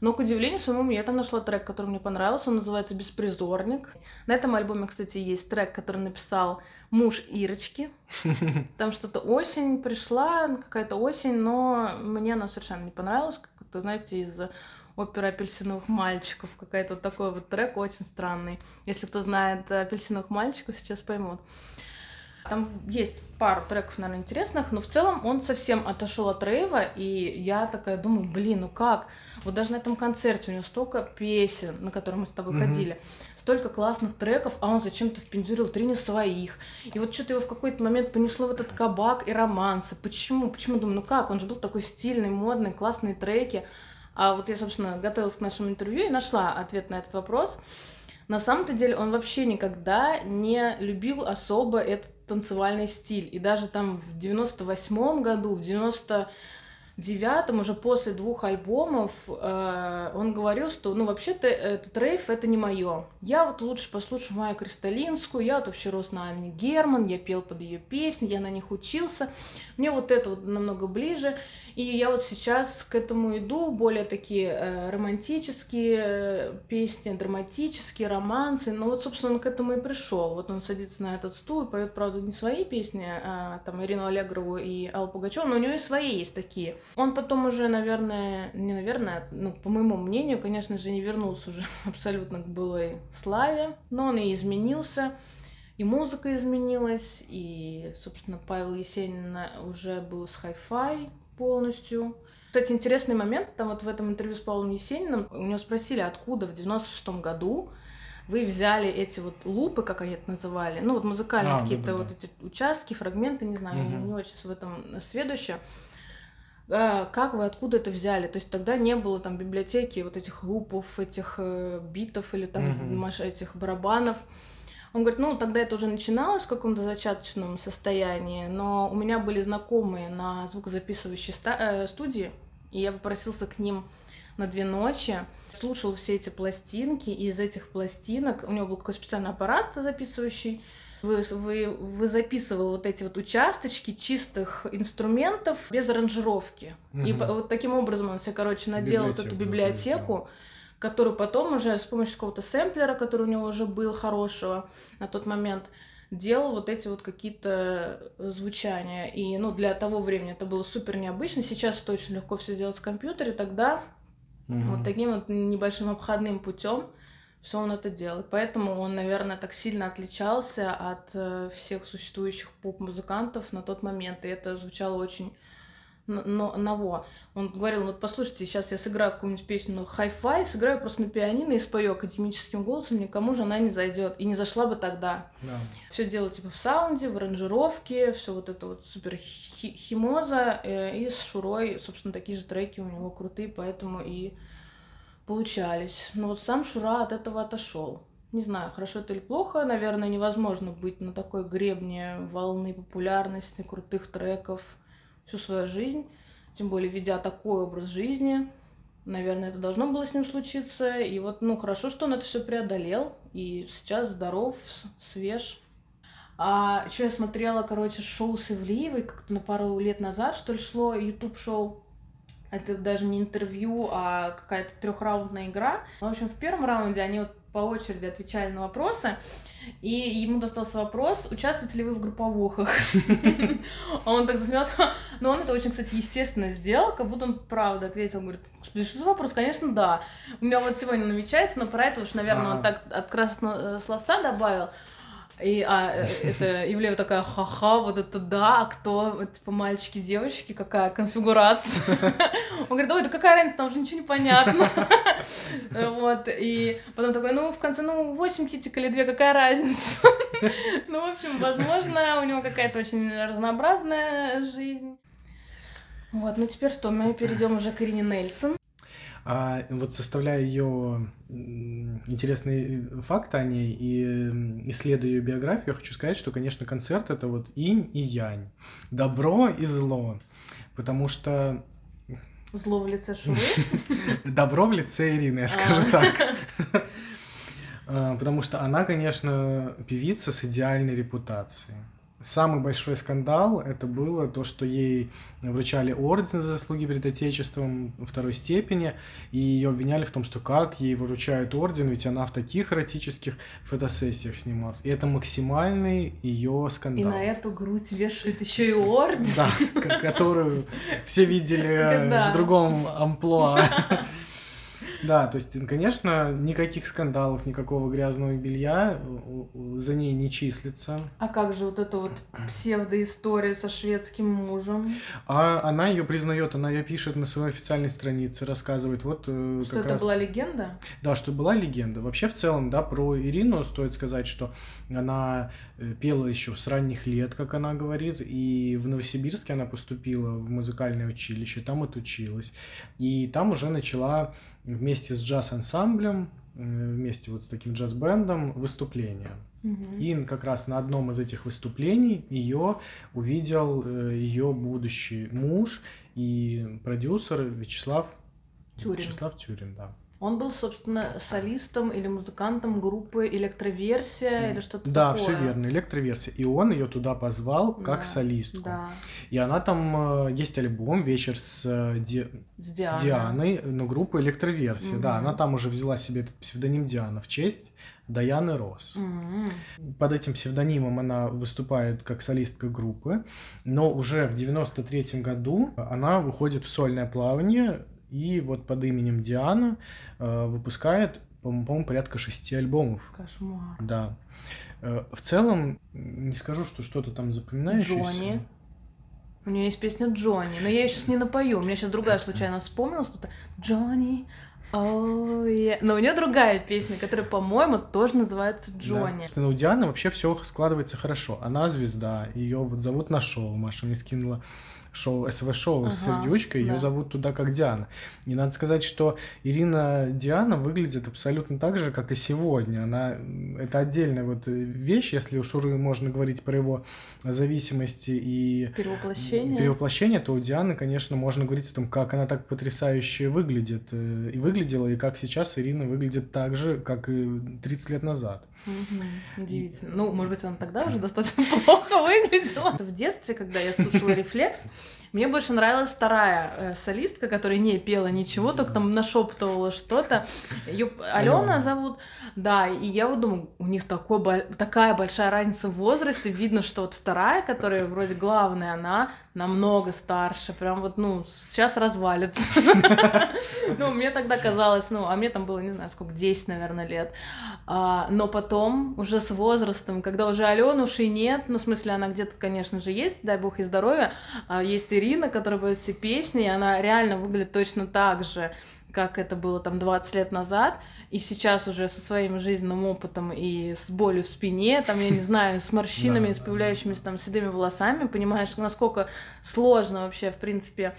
Но, к удивлению своему, я там нашла трек, который мне понравился. Он называется «Беспризорник». На этом альбоме, кстати, есть трек, который написал муж Ирочки. Там что-то осень пришла, какая-то осень, но мне она совершенно не понравилась. Как-то, знаете, из оперы апельсиновых мальчиков. Какой-то вот такой вот трек очень странный. Если кто знает апельсиновых мальчиков, сейчас поймут. Там есть пару треков, наверное, интересных, но в целом он совсем отошел от рейва, и я такая думаю, блин, ну как? Вот даже на этом концерте у него столько песен, на которые мы с тобой Мгм. ходили, столько классных треков, а он зачем-то впендюрил три не своих. И вот что-то его в какой-то момент понесло в этот кабак и романсы. Почему? Почему? Думаю, ну как? Он же был такой стильный, модный, классные треки. А вот я, собственно, готовилась к нашему интервью и нашла ответ на этот вопрос. На самом-то деле он вообще никогда не любил особо этот танцевальный стиль. И даже там в 98 году, в 99-м, уже после двух альбомов, э, он говорил, что, ну, вообще-то этот рейв — это не мое. Я вот лучше послушаю Майю Кристалинскую, я вот вообще рос на Анне Герман, я пел под ее песни, я на них учился. Мне вот это вот намного ближе. И я вот сейчас к этому иду, более такие э, романтические э, песни, драматические, романсы. Ну вот, собственно, он к этому и пришел. Вот он садится на этот стул и поет, правда, не свои песни, а там Ирину Аллегрову и Аллу Пугачеву, но у него и свои есть такие. Он потом уже, наверное, не наверное, ну, по моему мнению, конечно же, не вернулся уже абсолютно к былой славе, но он и изменился. И музыка изменилась, и, собственно, Павел Есенин уже был с хай-фай полностью. Кстати, интересный момент, там вот в этом интервью с Павлом Есениным, у него спросили, откуда в 96 году вы взяли эти вот лупы, как они это называли, ну вот музыкальные А, какие-то да-да-да. вот эти участки, фрагменты, не знаю, Мгм. не очень в этом сведущая. А, Как вы откуда это взяли? То есть тогда не было там библиотеки вот этих лупов, этих э, битов или там маш- этих барабанов. Он говорит, ну, тогда это уже начиналось в каком-то зачаточном состоянии, но у меня были знакомые на звукозаписывающей ста- студии, и я попросился к ним на две ночи, слушал все эти пластинки, и из этих пластинок у него был такой специальный аппарат записывающий, вы, вы, вы записывал вот эти вот участочки чистых инструментов без аранжировки. Угу. И вот таким образом он себе, короче, наделал вот эту библиотеку, которую потом уже с помощью какого-то сэмплера, который у него уже был хорошего на тот момент, делал вот эти вот какие-то звучания. И, ну, для того времени это было супер необычно. Сейчас это очень легко все сделать с компьютера. Тогда угу. вот таким вот небольшим обходным путем все он это делал. Поэтому он, наверное, так сильно отличался от э, всех существующих поп-музыкантов на тот момент. И это звучало очень но, ново. Он говорил, вот послушайте, сейчас я сыграю какую-нибудь песню хай-фай, сыграю просто на пианино и спою академическим голосом, никому же она не зайдет и не зашла бы тогда. Да. Все дело типа в саунде, в аранжировке, все вот это вот супер химоза, э, и с Шурой, собственно, такие же треки у него крутые, поэтому и получались. Но вот сам Шура от этого отошел. Не знаю, хорошо это или плохо, наверное, невозможно быть на такой гребне волны популярности, крутых треков всю свою жизнь, тем более ведя такой образ жизни. Наверное, это должно было с ним случиться. И вот, ну, хорошо, что он это все преодолел. И сейчас здоров, свеж. А еще я смотрела, короче, шоу с Ивлеевой, как-то на пару лет назад, что ли, шло YouTube-шоу. Это даже не интервью, а какая-то трехраундная игра. В общем, в первом раунде они вот по очереди отвечали на вопросы, и ему достался вопрос, участвуете ли вы в групповухах. А он так засмеялся. Но он это очень, кстати, естественно сделал, как будто он правда ответил. Говорит, что за вопрос? Конечно, да. У меня вот сегодня намечается, но про это уж, наверное, он так от красного словца добавил. И а, э, это Ивлеева такая, ха-ха, вот это да, а кто, типа, мальчики, девочки, какая конфигурация? Он говорит, ой, да какая разница, там уже ничего не понятно. Вот, и потом такой, ну, в конце, ну, 8 титик или 2, какая разница? Ну, в общем, возможно, у него какая-то очень разнообразная жизнь. Вот, ну теперь что, мы перейдем уже к Ирине Нельсон. А вот составляя ее интересные факты о ней и исследуя ее биографию, я хочу сказать, что, конечно, концерт это вот инь и янь, добро и зло, потому что Зло в лице Шуры? Добро в лице Ирины, я скажу а. так. А, потому что она, конечно, певица с идеальной репутацией. Самый большой скандал это было то, что ей вручали орден за заслуги перед Отечеством второй степени, и ее обвиняли в том, что как ей вручают орден, ведь она в таких эротических фотосессиях снималась. И это максимальный ее скандал. И на эту грудь вешают еще и орден. Да, которую все видели в другом амплуа. Да, то есть, конечно, никаких скандалов, никакого грязного белья за ней не числится. А как же вот эта вот псевдоистория со шведским мужем? А она ее признает, она ее пишет на своей официальной странице, рассказывает вот. Э, что это раз... была легенда? Да, что была легенда. Вообще в целом, да, про Ирину стоит сказать, что она э, пела еще с ранних лет, как она говорит, и в Новосибирске она поступила в музыкальное училище, там отучилась, и там уже начала вместе с джаз-ансамблем, э, вместе вот с таким джаз-бендом выступления. Угу. И как раз на одном из этих выступлений ее увидел э, ее будущий муж и продюсер Вячеслав Тюрин. Вячеслав Тюрин, да. Он был, собственно, солистом или музыкантом группы Электроверсия или что-то да, такое. Да, все верно, Электроверсия. И он ее туда позвал как да, солистку. Да. И она там э, есть альбом Вечер с, э, Ди... с, Дианой. с Дианой, но группа Электроверсия. Угу. Да, она там уже взяла себе этот псевдоним Диана в честь Даяны Рос. Угу. Под этим псевдонимом она выступает как солистка группы, но уже в 93 году она выходит в сольное плавание и вот под именем Диана э, выпускает, по-моему, порядка шести альбомов. Кошмар. Да. Э, в целом, не скажу, что что-то там запоминающееся. Джонни. У нее есть песня Джонни, но я ее сейчас не напою. У меня сейчас другая случайно вспомнила что-то. Джонни, Oh, yeah. Но у нее другая песня, которая, по-моему, тоже называется Джонни. Да. У Дианы вообще все складывается хорошо. Она звезда, ее вот зовут на шоу. Маша мне скинула шоу, СВ-шоу Ага, с сердючкой, ее да. зовут туда как Диана. И надо сказать, что Ирина Диана выглядит абсолютно так же, как и сегодня. Она это отдельная вот э, вещь, если у Шуры можно говорить про его зависимости и Перевоплощение. перевоплощение, то у Дианы, конечно, можно говорить о том, как она так потрясающе выглядит э, и выглядела, и как сейчас Ирина выглядит так же, как и 30 лет назад. Удивительно. Ну, может быть, она тогда уже достаточно плохо выглядела. В детстве, когда я слушала «Рефлекс», мне больше нравилась вторая э, солистка, которая не пела ничего, только там нашептывала что-то. Ее Алена зовут. Да, и я вот думаю, у них такой, такая большая разница в возрасте. Видно, что вот вторая, которая вроде главная, она намного старше. Прям вот, ну, сейчас развалится. Ну, мне тогда казалось, ну, а мне там было, не знаю, сколько, 10, наверное, лет. А, но потом, уже с возрастом, когда уже Аленуши нет, ну, в смысле, она где-то, конечно же, есть, дай бог ей здоровья, а есть Ирина, которая поет все песни, и она реально выглядит точно так же, как это было там 20 лет назад, и сейчас уже со своим жизненным опытом и с болью в спине, там, я не знаю, с морщинами, с появляющимися там седыми волосами, понимаешь, насколько сложно вообще, в принципе,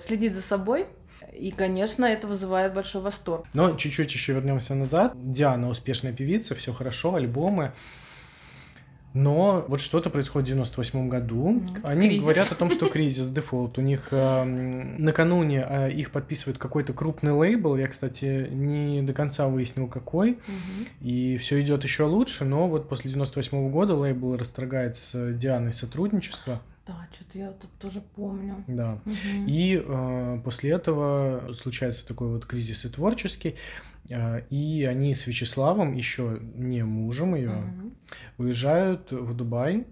следить за собой, и, конечно, это вызывает большой восторг. Но чуть-чуть еще вернемся назад. Диана успешная певица, все хорошо, альбомы. Но вот что-то происходит в 98 году. Они Кризис. говорят о том, что кризис, дефолт. У них эм, накануне э, их подписывает какой-то крупный лейбл. Я, кстати, не до конца выяснил, какой. Мгм. И все идет еще лучше. Но вот после 98 года лейбл расторгает с Дианой сотрудничество. Да, что-то я тут тоже помню. Да. Мгм. И э, после этого случается такой вот кризис и творческий. Э, и они с Вячеславом, еще не мужем ее, Мгм. уезжают в Дубай.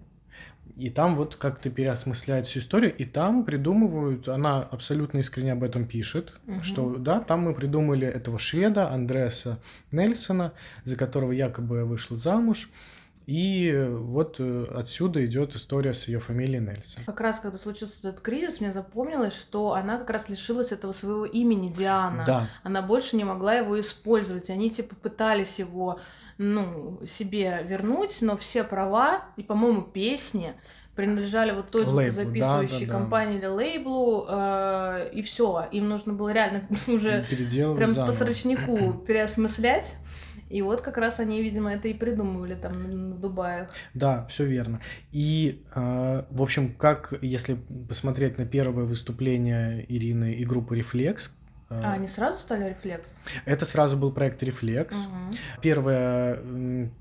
И там вот как-то переосмысляют всю историю, и там придумывают, она абсолютно искренне об этом пишет, Мгм. что да, там мы придумали этого шведа Андреаса Нельсона, за которого якобы я вышла замуж, и вот э, отсюда идет история с ее фамилией Нельсон. Как раз, когда случился этот кризис, мне запомнилось, что она как раз лишилась этого своего имени Диана. Да, Она больше не могла его использовать. Они типа пытались его, ну, себе вернуть, но все права и, по-моему, песни принадлежали вот той Лейблу, записывающей да-да-да. компании или лейблу, э, и все. Им нужно было реально уже прям заново. по срочнику переосмыслять. И вот как раз они, видимо, это и придумывали там на, Дубае. Да, все верно. И, э, в общем, как если посмотреть на первое выступление Ирины и группы Рефлекс, э, А, они сразу стали рефлекс? это сразу был проект Рефлекс. Мгм. Первая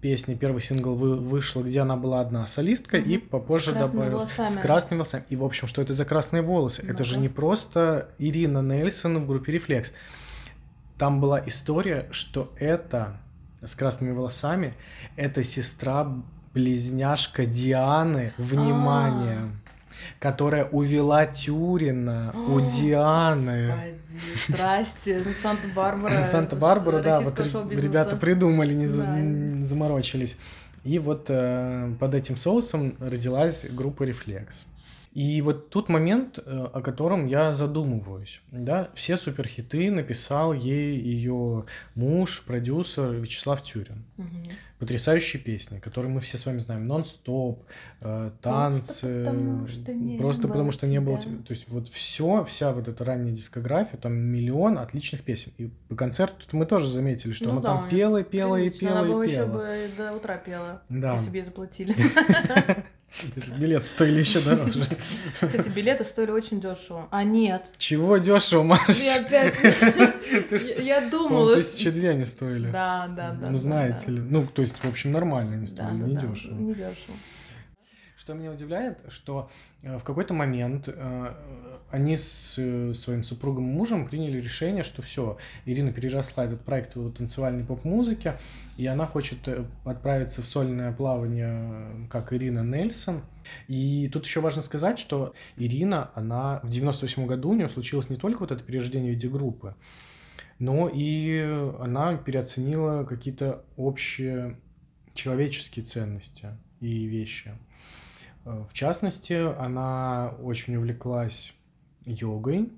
песня, первый сингл вы- вышла, где она была одна солистка, и Мгм. попозже добавилась с красными волосами. И, в общем, что это за красные волосы? Это же Ну-ка. не просто Ирина Нельсон в группе Рефлекс. Там была история, что это с красными волосами, это сестра близняшка Дианы, внимание, которая увела Тюрина у Дианы. Господи, здрасте, Санта-Барбара. Санта-Барбара, да, вот ребята придумали, не, за- Да. не заморочились. И вот э, под этим соусом родилась группа Рефлекс. И вот тут момент, э, о котором я задумываюсь. Да? Все суперхиты написал ей ее муж, продюсер Вячеслав Тюрин. Мгм. Потрясающие песни, которые мы все с вами знаем. Нон-стоп, э, танцы. потому что не просто было потому что не было тебя. тебя. То есть вот все, вся вот эта ранняя дискография, там миллион отличных песен. И по концерту мы тоже заметили, что Ну она да, там пела, и пела, и Конечно, пела, Она бы и еще пела. бы и до утра пела, Да. если бы ей заплатили. Если билеты стоили еще дороже. Кстати, билеты стоили очень дешево. А нет. Чего дешево, Маш? Я опять... Я думала, что... тысячи две они стоили. Да, да, да. Ну, знаете ли. Ну, то есть, в общем, нормально они стоили, не дешево. Не дешево. Что меня удивляет, что э, в какой-то момент э, они с э, своим супругом и мужем приняли решение, что все, Ирина переросла этот проект в танцевальной поп-музыке, и она хочет отправиться в сольное плавание, как Ирина Нельсон. И тут еще важно сказать, что Ирина, она в 98 году у нее случилось не только вот это перерождение в виде группы, но и она переоценила какие-то общие человеческие ценности и вещи. Э, В частности, она очень увлеклась йогой,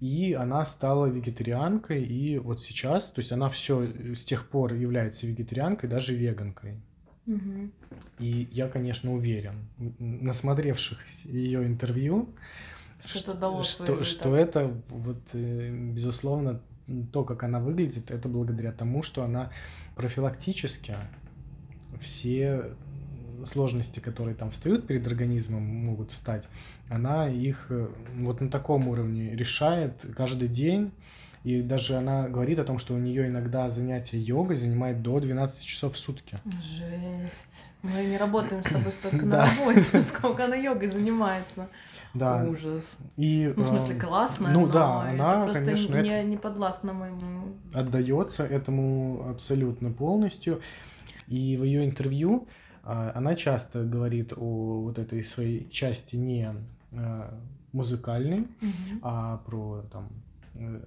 и она стала вегетарианкой, и вот сейчас, то есть она все с тех пор является вегетарианкой, даже веганкой. Мгм. И я, конечно, уверен, насмотревшись ее интервью, что, дало что, что это вот э, безусловно то, как она выглядит, это благодаря тому, что она профилактически все сложности, которые там встают перед организмом, могут встать, она их э, вот на таком уровне решает каждый день. И даже она говорит о том, что у нее иногда занятие йогой занимает до 12 часов в сутки. Жесть. Мы не работаем с тобой столько на работе, сколько она йогой занимается. Да. Ужас. И, ну, в смысле, э, классно, ну, да, это она, просто конечно, не, это... не подвластна моему... Отдается этому абсолютно полностью. И в ее интервью она часто говорит о вот этой своей части не а, музыкальной, Мгм. а про там э,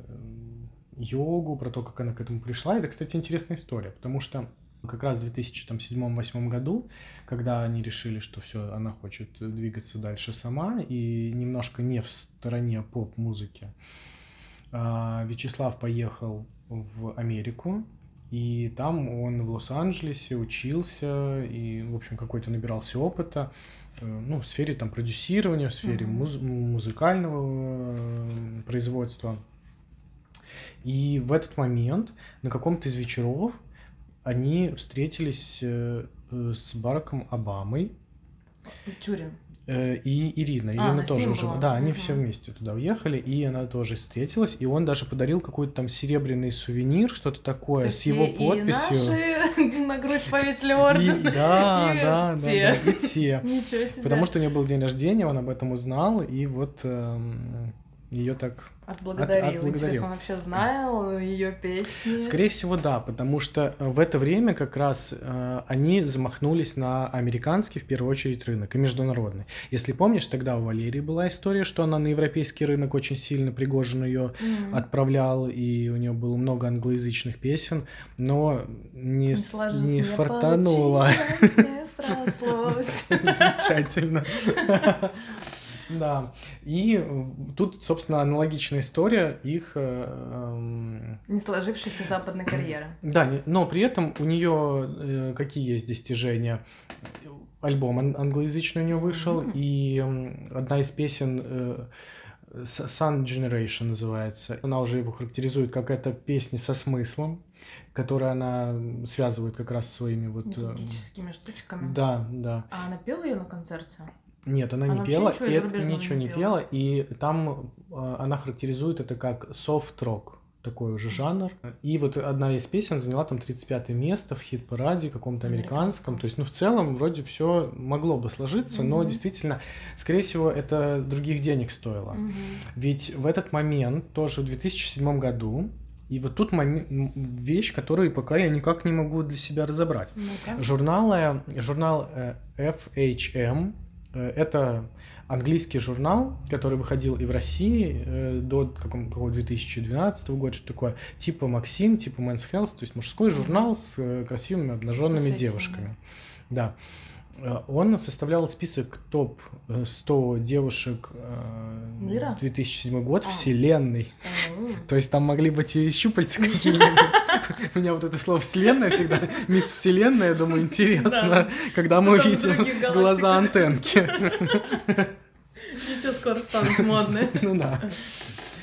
йогу, про то, как она к этому пришла. Это, кстати, интересная история, потому что как раз в 2007-2008 году, когда они решили, что все, она хочет двигаться дальше сама и немножко не в стороне поп-музыки, а, Вячеслав поехал в Америку, и там он в Лос-Анджелесе учился и, в общем, какой-то набирался опыта, э, ну, в сфере там продюсирования, в сфере Мгм. муз- музыкального э, производства. И в этот момент на каком-то из вечеров они встретились э, с Бараком Обамой Тюрин. Э, и Ирина. А, Ирина она с тоже уже... была? Да, они все вместе туда уехали, и она тоже встретилась, и он даже подарил какой-то там серебряный сувенир, что-то такое, То с его и- подписью. И наши на грудь повесили орден. И- да, и да, да, те. да, и те. Ничего себе. Потому что у нее был день рождения, он об этом узнал, и вот ее так Отблагодарил. от- отблагодарил. Интересно, он вообще знал ее песни? Скорее всего, да, потому что э, в это время как раз э, они замахнулись на американский, в первую очередь, рынок и международный. Если помнишь, тогда у Валерии была история, что она на европейский рынок очень сильно Пригожин ее М. отправлял, и у нее было много англоязычных песен, но не, Не не фартануло. не срослось. Замечательно. Да. И э, тут, собственно, аналогичная история их э, эм, Не сложившейся западной карьеры. Да, но при этом у нее какие есть достижения? Альбом ан- англоязычный у нее вышел, Мгм. и м, одна из песен э, Sun Generation называется. Она уже его характеризует как это песня со смыслом, которую она связывает как раз своими вот... э, Магическими штучками. Да, да. А она пела ее на концерте? Нет, она, Она не пела, ничего и это ничего не пела? пела, и там э, она характеризует это как софт-рок, такой уже жанр. И вот одна из песен заняла там 35 место в хит-параде каком-то американском. То есть, ну, в целом, вроде все могло бы сложиться, но Мгм. действительно, скорее всего, это других денег стоило. Мгм. Ведь в этот момент, тоже в 2007 году, и вот тут момен- м, вещь, которую пока я никак не могу для себя разобрать. Ну-ка. Журналы, журнал э, FHM, э, это английский журнал, который выходил и в России э, до какого 2012 года, что такое, типа Максим, типа Men's Health, то есть мужской журнал с э, красивыми обнаженными девушками. Да. Э, Он составлял список топ-100 девушек э, Мира? 2007 год А. вселенной. М. То есть там могли быть и щупальца какие-нибудь. У меня вот это слово «вселенная» всегда, мисс Вселенная, я думаю, интересно, Да. когда мы там в видим других глаза антенки. Ничего, скоро станут модные. Ну да.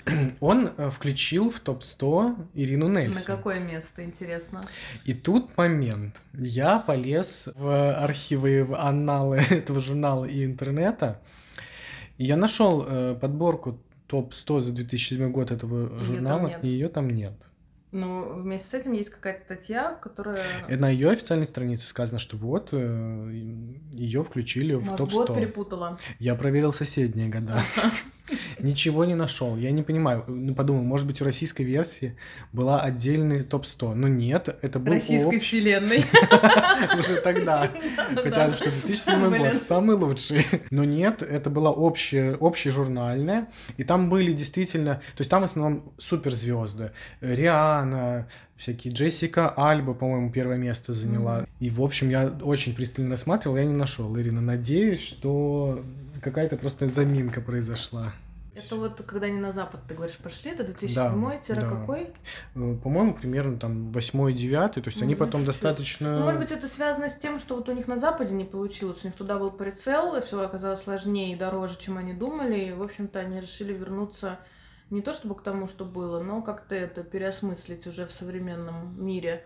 Он э, включил в топ-100 Ирину На Нельсон. какое место, интересно? И тут момент. Я полез в архивы, в анналы этого журнала и интернета, и я нашел э, подборку топ-100 за 2007 год этого журнала, и ее там нет. Ну, вместе с этим есть какая-то статья, которая... И на ее официальной странице сказано, что вот ее включили в Может, год топ-100. перепутала. Я проверил соседние года. Ничего не нашел. Я не понимаю. Ну, подумал, может быть, у российской версии была отдельный топ-100. Но нет, это был Российской общий вселенной. уже тогда. Хотя, что 2007 Блин. год самый лучший. Но нет, это была общая, общежурнальная. И там были действительно... То есть там в основном суперзвезды. Риана, всякие Джессика Альба, по-моему, первое место заняла. И, в общем, я очень пристально рассматривал, я не нашел. Ирина, надеюсь, что какая-то просто заминка произошла. Это вот когда они на запад, ты говоришь, пошли, это 2007 да, да. какой? Э, по-моему, примерно там 8-9, то есть ну, они потом чуть-чуть. достаточно... Ну, может быть, это связано с тем, что вот у них на западе не получилось, у них туда был прицел, и все оказалось сложнее и дороже, чем они думали, и, в общем-то, они решили вернуться не то чтобы к тому, что было, но как-то это переосмыслить уже в современном мире.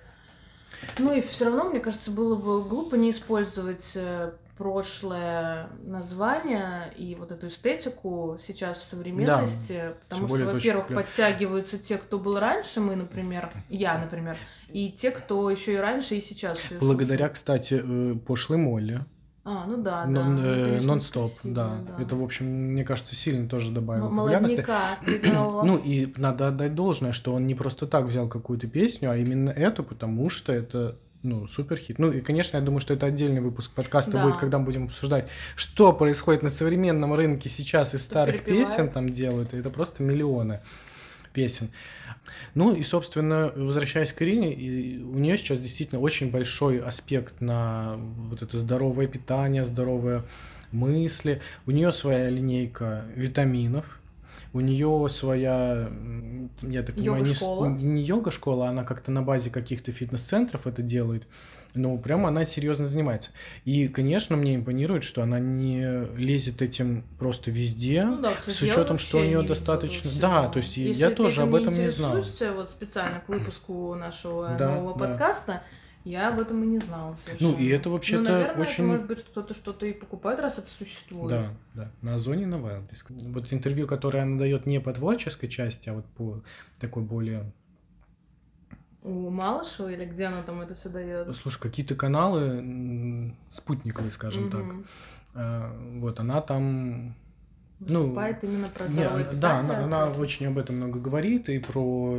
Ну и все равно, мне кажется, было бы глупо не использовать э, прошлое название и вот эту эстетику сейчас в современности, да. потому что, во-первых, подтягиваются те, кто был раньше, мы, например, я, например, и те, кто еще и раньше, и сейчас. Благодаря, кстати, э, пошлой Молли. А, ну да, да. Э, нон-стоп, да. да. Это, в общем, мне кажется, сильно тоже добавило популярности. Ну и надо отдать должное, что он не просто так взял какую-то песню, а именно эту, потому что это ну, супер хит. Ну, и, конечно, я думаю, что это отдельный выпуск подкаста да. будет, когда мы будем обсуждать, что происходит на современном рынке сейчас из старых песен там делают. Это просто миллионы песен. Ну и, собственно, возвращаясь к Ирине, у нее сейчас действительно очень большой аспект на вот это здоровое питание, здоровые мысли. У нее своя линейка витаминов, у нее своя, я так понимаю, не, не йога-школа, она как-то на базе каких-то фитнес-центров это делает. Но прямо она серьезно занимается. И, конечно, мне импонирует, что она не лезет этим просто везде, ну, да, кстати, с учетом, что у нее достаточно. Да, то есть Если я тоже об этом не знал. вот специально к выпуску нашего да, нового да. подкаста, я об этом и не знала совершенно. Ну, и это вообще-то ну, наверное, очень... Это, может быть, кто-то что-то и покупает, раз это существует. Да, да. На Озоне на Wildberries. Вот интервью, которое она дает не по творческой части, а вот по такой более у Малышева или где она там это все дает? Слушай, какие-то каналы спутниковые, скажем угу. так. А, вот она там Выступает ну, именно про не, Да, она, она очень об этом много говорит и про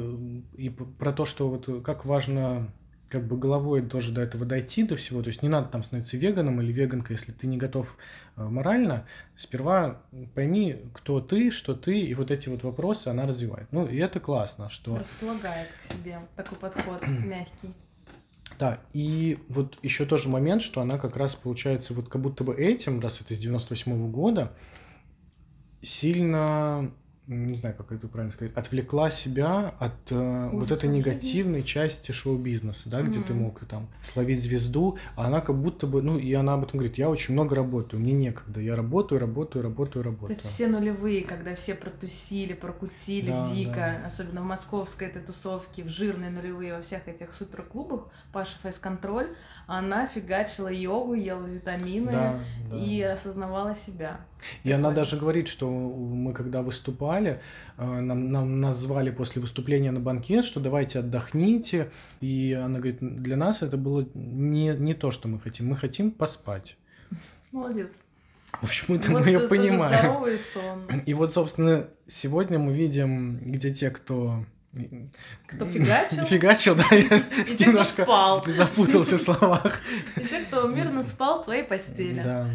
и про то, что вот как важно как бы головой тоже до этого дойти, до всего. То есть не надо там становиться веганом или веганкой, если ты не готов э, морально. Сперва пойми, кто ты, что ты, и вот эти вот вопросы она развивает. Ну, и это классно, что... Располагает к себе такой подход мягкий. Да, и вот еще тоже момент, что она как раз получается вот как будто бы этим, раз это с 98 -го года, сильно не знаю, как это правильно сказать, отвлекла себя от э, вот этой негативной части шоу-бизнеса, да, mm-hmm. где ты мог там словить звезду, а она как будто бы, ну, и она об этом говорит, я очень много работаю, мне некогда, я работаю, работаю, работаю, работаю. То есть все нулевые, когда все протусили, прокутили да, дико, да. особенно в московской этой тусовке, в жирные нулевые, во всех этих суперклубах, Паша Фейс-контроль, она фигачила йогу, ела витамины да, да. и осознавала себя. И Такое. она даже говорит, что мы когда выступали, э, нам, нам назвали после выступления на банкет, что давайте отдохните. И она говорит, для нас это было не, не то, что мы хотим. Мы хотим поспать. Молодец. В общем, это вот мы ее понимаем. И вот, собственно, сегодня мы видим, где те, кто кто фигачил? Фигачил, да, я и немножко спал. запутался в словах. И те, кто мирно спал в своей постели. Да.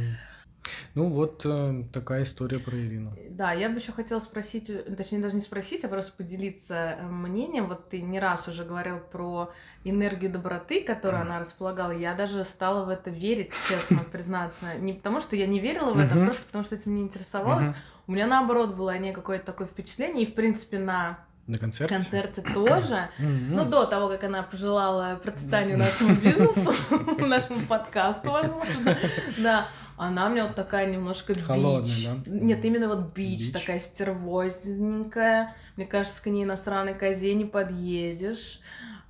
Ну вот э, такая история про Ирину. Да, я бы еще хотела спросить, точнее даже не спросить, а просто поделиться э, мнением. Вот ты не раз уже говорил про энергию доброты, которую она располагала. Я даже стала в это верить, честно признаться. Не потому, что я не верила в это, а просто потому, что этим не интересовалась. У меня наоборот было не какое-то такое впечатление, и в принципе на на концерте? концерте тоже. Ну, до того, как она пожелала процветанию нашему бизнесу, нашему подкасту, возможно. Да. Она мне вот такая немножко бич. Холодная, да? Нет, именно вот бич, бич. такая стервозненькая. Мне кажется, к ней на сраной козе не подъедешь.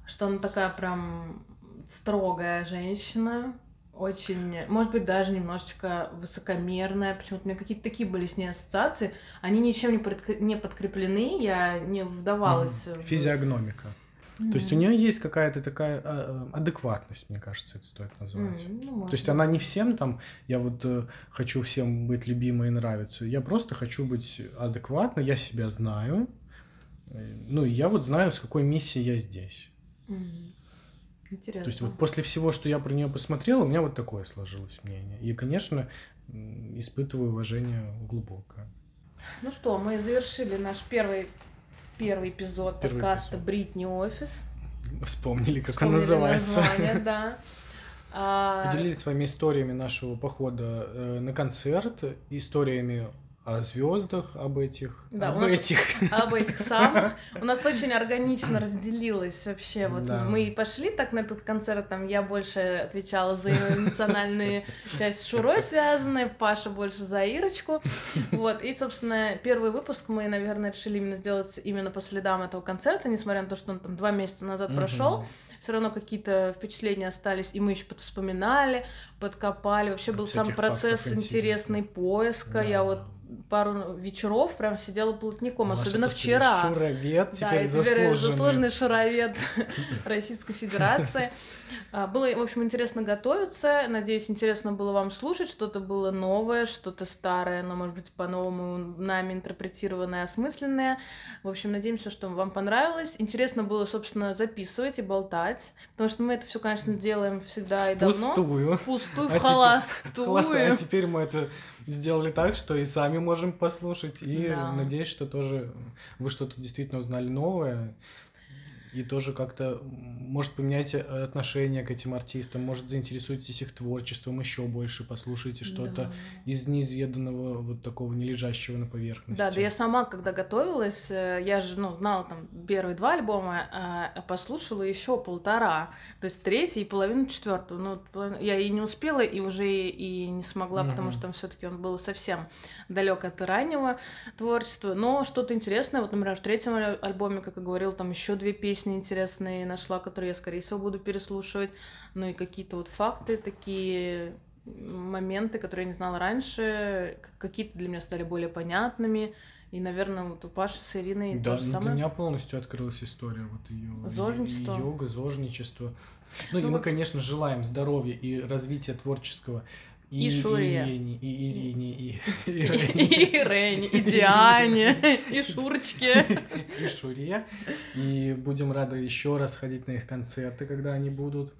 Что она такая прям строгая женщина очень, может быть, даже немножечко высокомерная. Почему-то у меня какие-то такие были с ней ассоциации. Они ничем не, подкреплены, я не вдавалась. Mm. В... Физиогномика. Mm. То есть у нее есть какая-то такая а, а, адекватность, мне кажется, это стоит назвать. Mm, ну, То есть она не всем там, я вот э, хочу всем быть любимой и нравиться. Я просто хочу быть адекватной, я себя знаю. Э, ну и я вот знаю, с какой миссией я здесь. Mm. Интересно. То есть вот после всего, что я про нее посмотрел, у меня вот такое сложилось мнение. И, конечно, испытываю уважение глубокое. Ну что, мы завершили наш первый, первый эпизод первый подкаста эпизод. «Бритни Офис». Вспомнили, как Вспомнили он называется. Название, да. А... Поделились своими историями нашего похода э, на концерт, историями о звездах, об этих, Да, об нас- этих. об этих самых. У нас очень органично разделилось вообще. Вот Да. мы и пошли так на этот концерт, там я больше отвечала за эмоциональную часть с Шурой связанной, Паша больше за Ирочку. Вот, и, собственно, первый выпуск мы, наверное, решили именно сделать именно по следам этого концерта, несмотря на то, что он там два месяца назад Мгм. прошел. Все равно какие-то впечатления остались, и мы еще вспоминали, подкопали. Вообще был сам Всяких процесс фактов интересный поиска. Я Да. вот пару вечеров прям сидела плотником, Маша особенно вчера. Шуровед Да, теперь я теперь заслуженный. заслуженный шаровед Российской Федерации. А, Было, в общем, интересно готовиться. Надеюсь, интересно было вам слушать. Что-то было новое, что-то старое, но, может быть, по-новому нами интерпретированное, осмысленное. В общем, надеемся, что вам понравилось. Интересно было, собственно, записывать и болтать. Потому что мы это все, конечно, делаем всегда и давно. Пустую. Впустую, А в холостую. Холостая. А теперь мы это сделали так, что и сами можем послушать. И Да. надеюсь, что тоже вы что-то действительно узнали новое. И тоже как-то, может, поменяйте отношение к этим артистам, может, заинтересуетесь их творчеством еще больше, послушайте что-то Да. из неизведанного, вот такого не лежащего на поверхности. Да, да я сама, когда готовилась, э, я же, ну, знала там первые два альбома, а послушала еще полтора, то есть третий и половину четвертого. Ну, я и не успела, и уже и, не смогла, потому Мгм. что там все-таки он был совсем далек от раннего творчества. Но что-то интересное, вот, например, в третьем аль- альбоме, как я говорила, там еще две песни интересные нашла, которые я, скорее всего, буду переслушивать. Ну и какие-то вот факты такие моменты, которые я не знала раньше, какие-то для меня стали более понятными. И, наверное, вот у Паши с Ириной Да, то же ну, для самое. меня полностью открылась история вот ее Зожничество. йога, зожничество. Ну, и Ну, мы, вот- конечно, желаем здоровья и развития творческого и, И Шуре. Ирине, и Ирине, и, и И Ирине, Рене, и Диане, и Шурочке. и Шуре. И будем рады еще раз ходить на их концерты, когда они будут.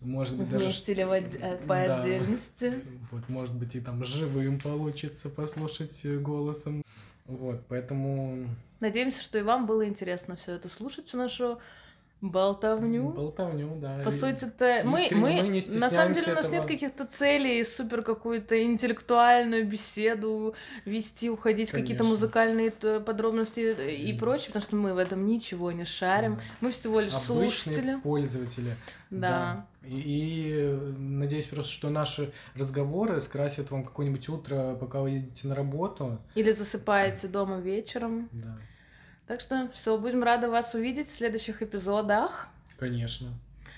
Может быть, даже... Или отде- э, по Да. отдельности. Вот, может быть, и там живым получится послушать э, голосом. Вот, поэтому Надеемся, что и вам было интересно все это слушать, всю нашу болтовню. болтовню, да. По и- сути-то мы, мы, мы не на самом деле у нас нет каких-то целей супер какую-то интеллектуальную беседу вести, уходить в какие-то музыкальные т- подробности и Мгм. прочее, потому что мы в этом ничего не шарим. Да. Мы всего лишь Обычные слушатели. пользователи. Да. И, и, э, надеюсь просто, что наши разговоры скрасят вам какое-нибудь утро, пока вы едете на работу. Или засыпаете дома вечером. Да, Так что все, будем рады вас увидеть в следующих эпизодах. конечно.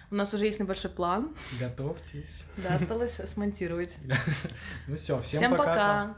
У нас уже есть небольшой план. Готовьтесь. Да, осталось смонтировать. Ну все, всем, Всем пока. пока.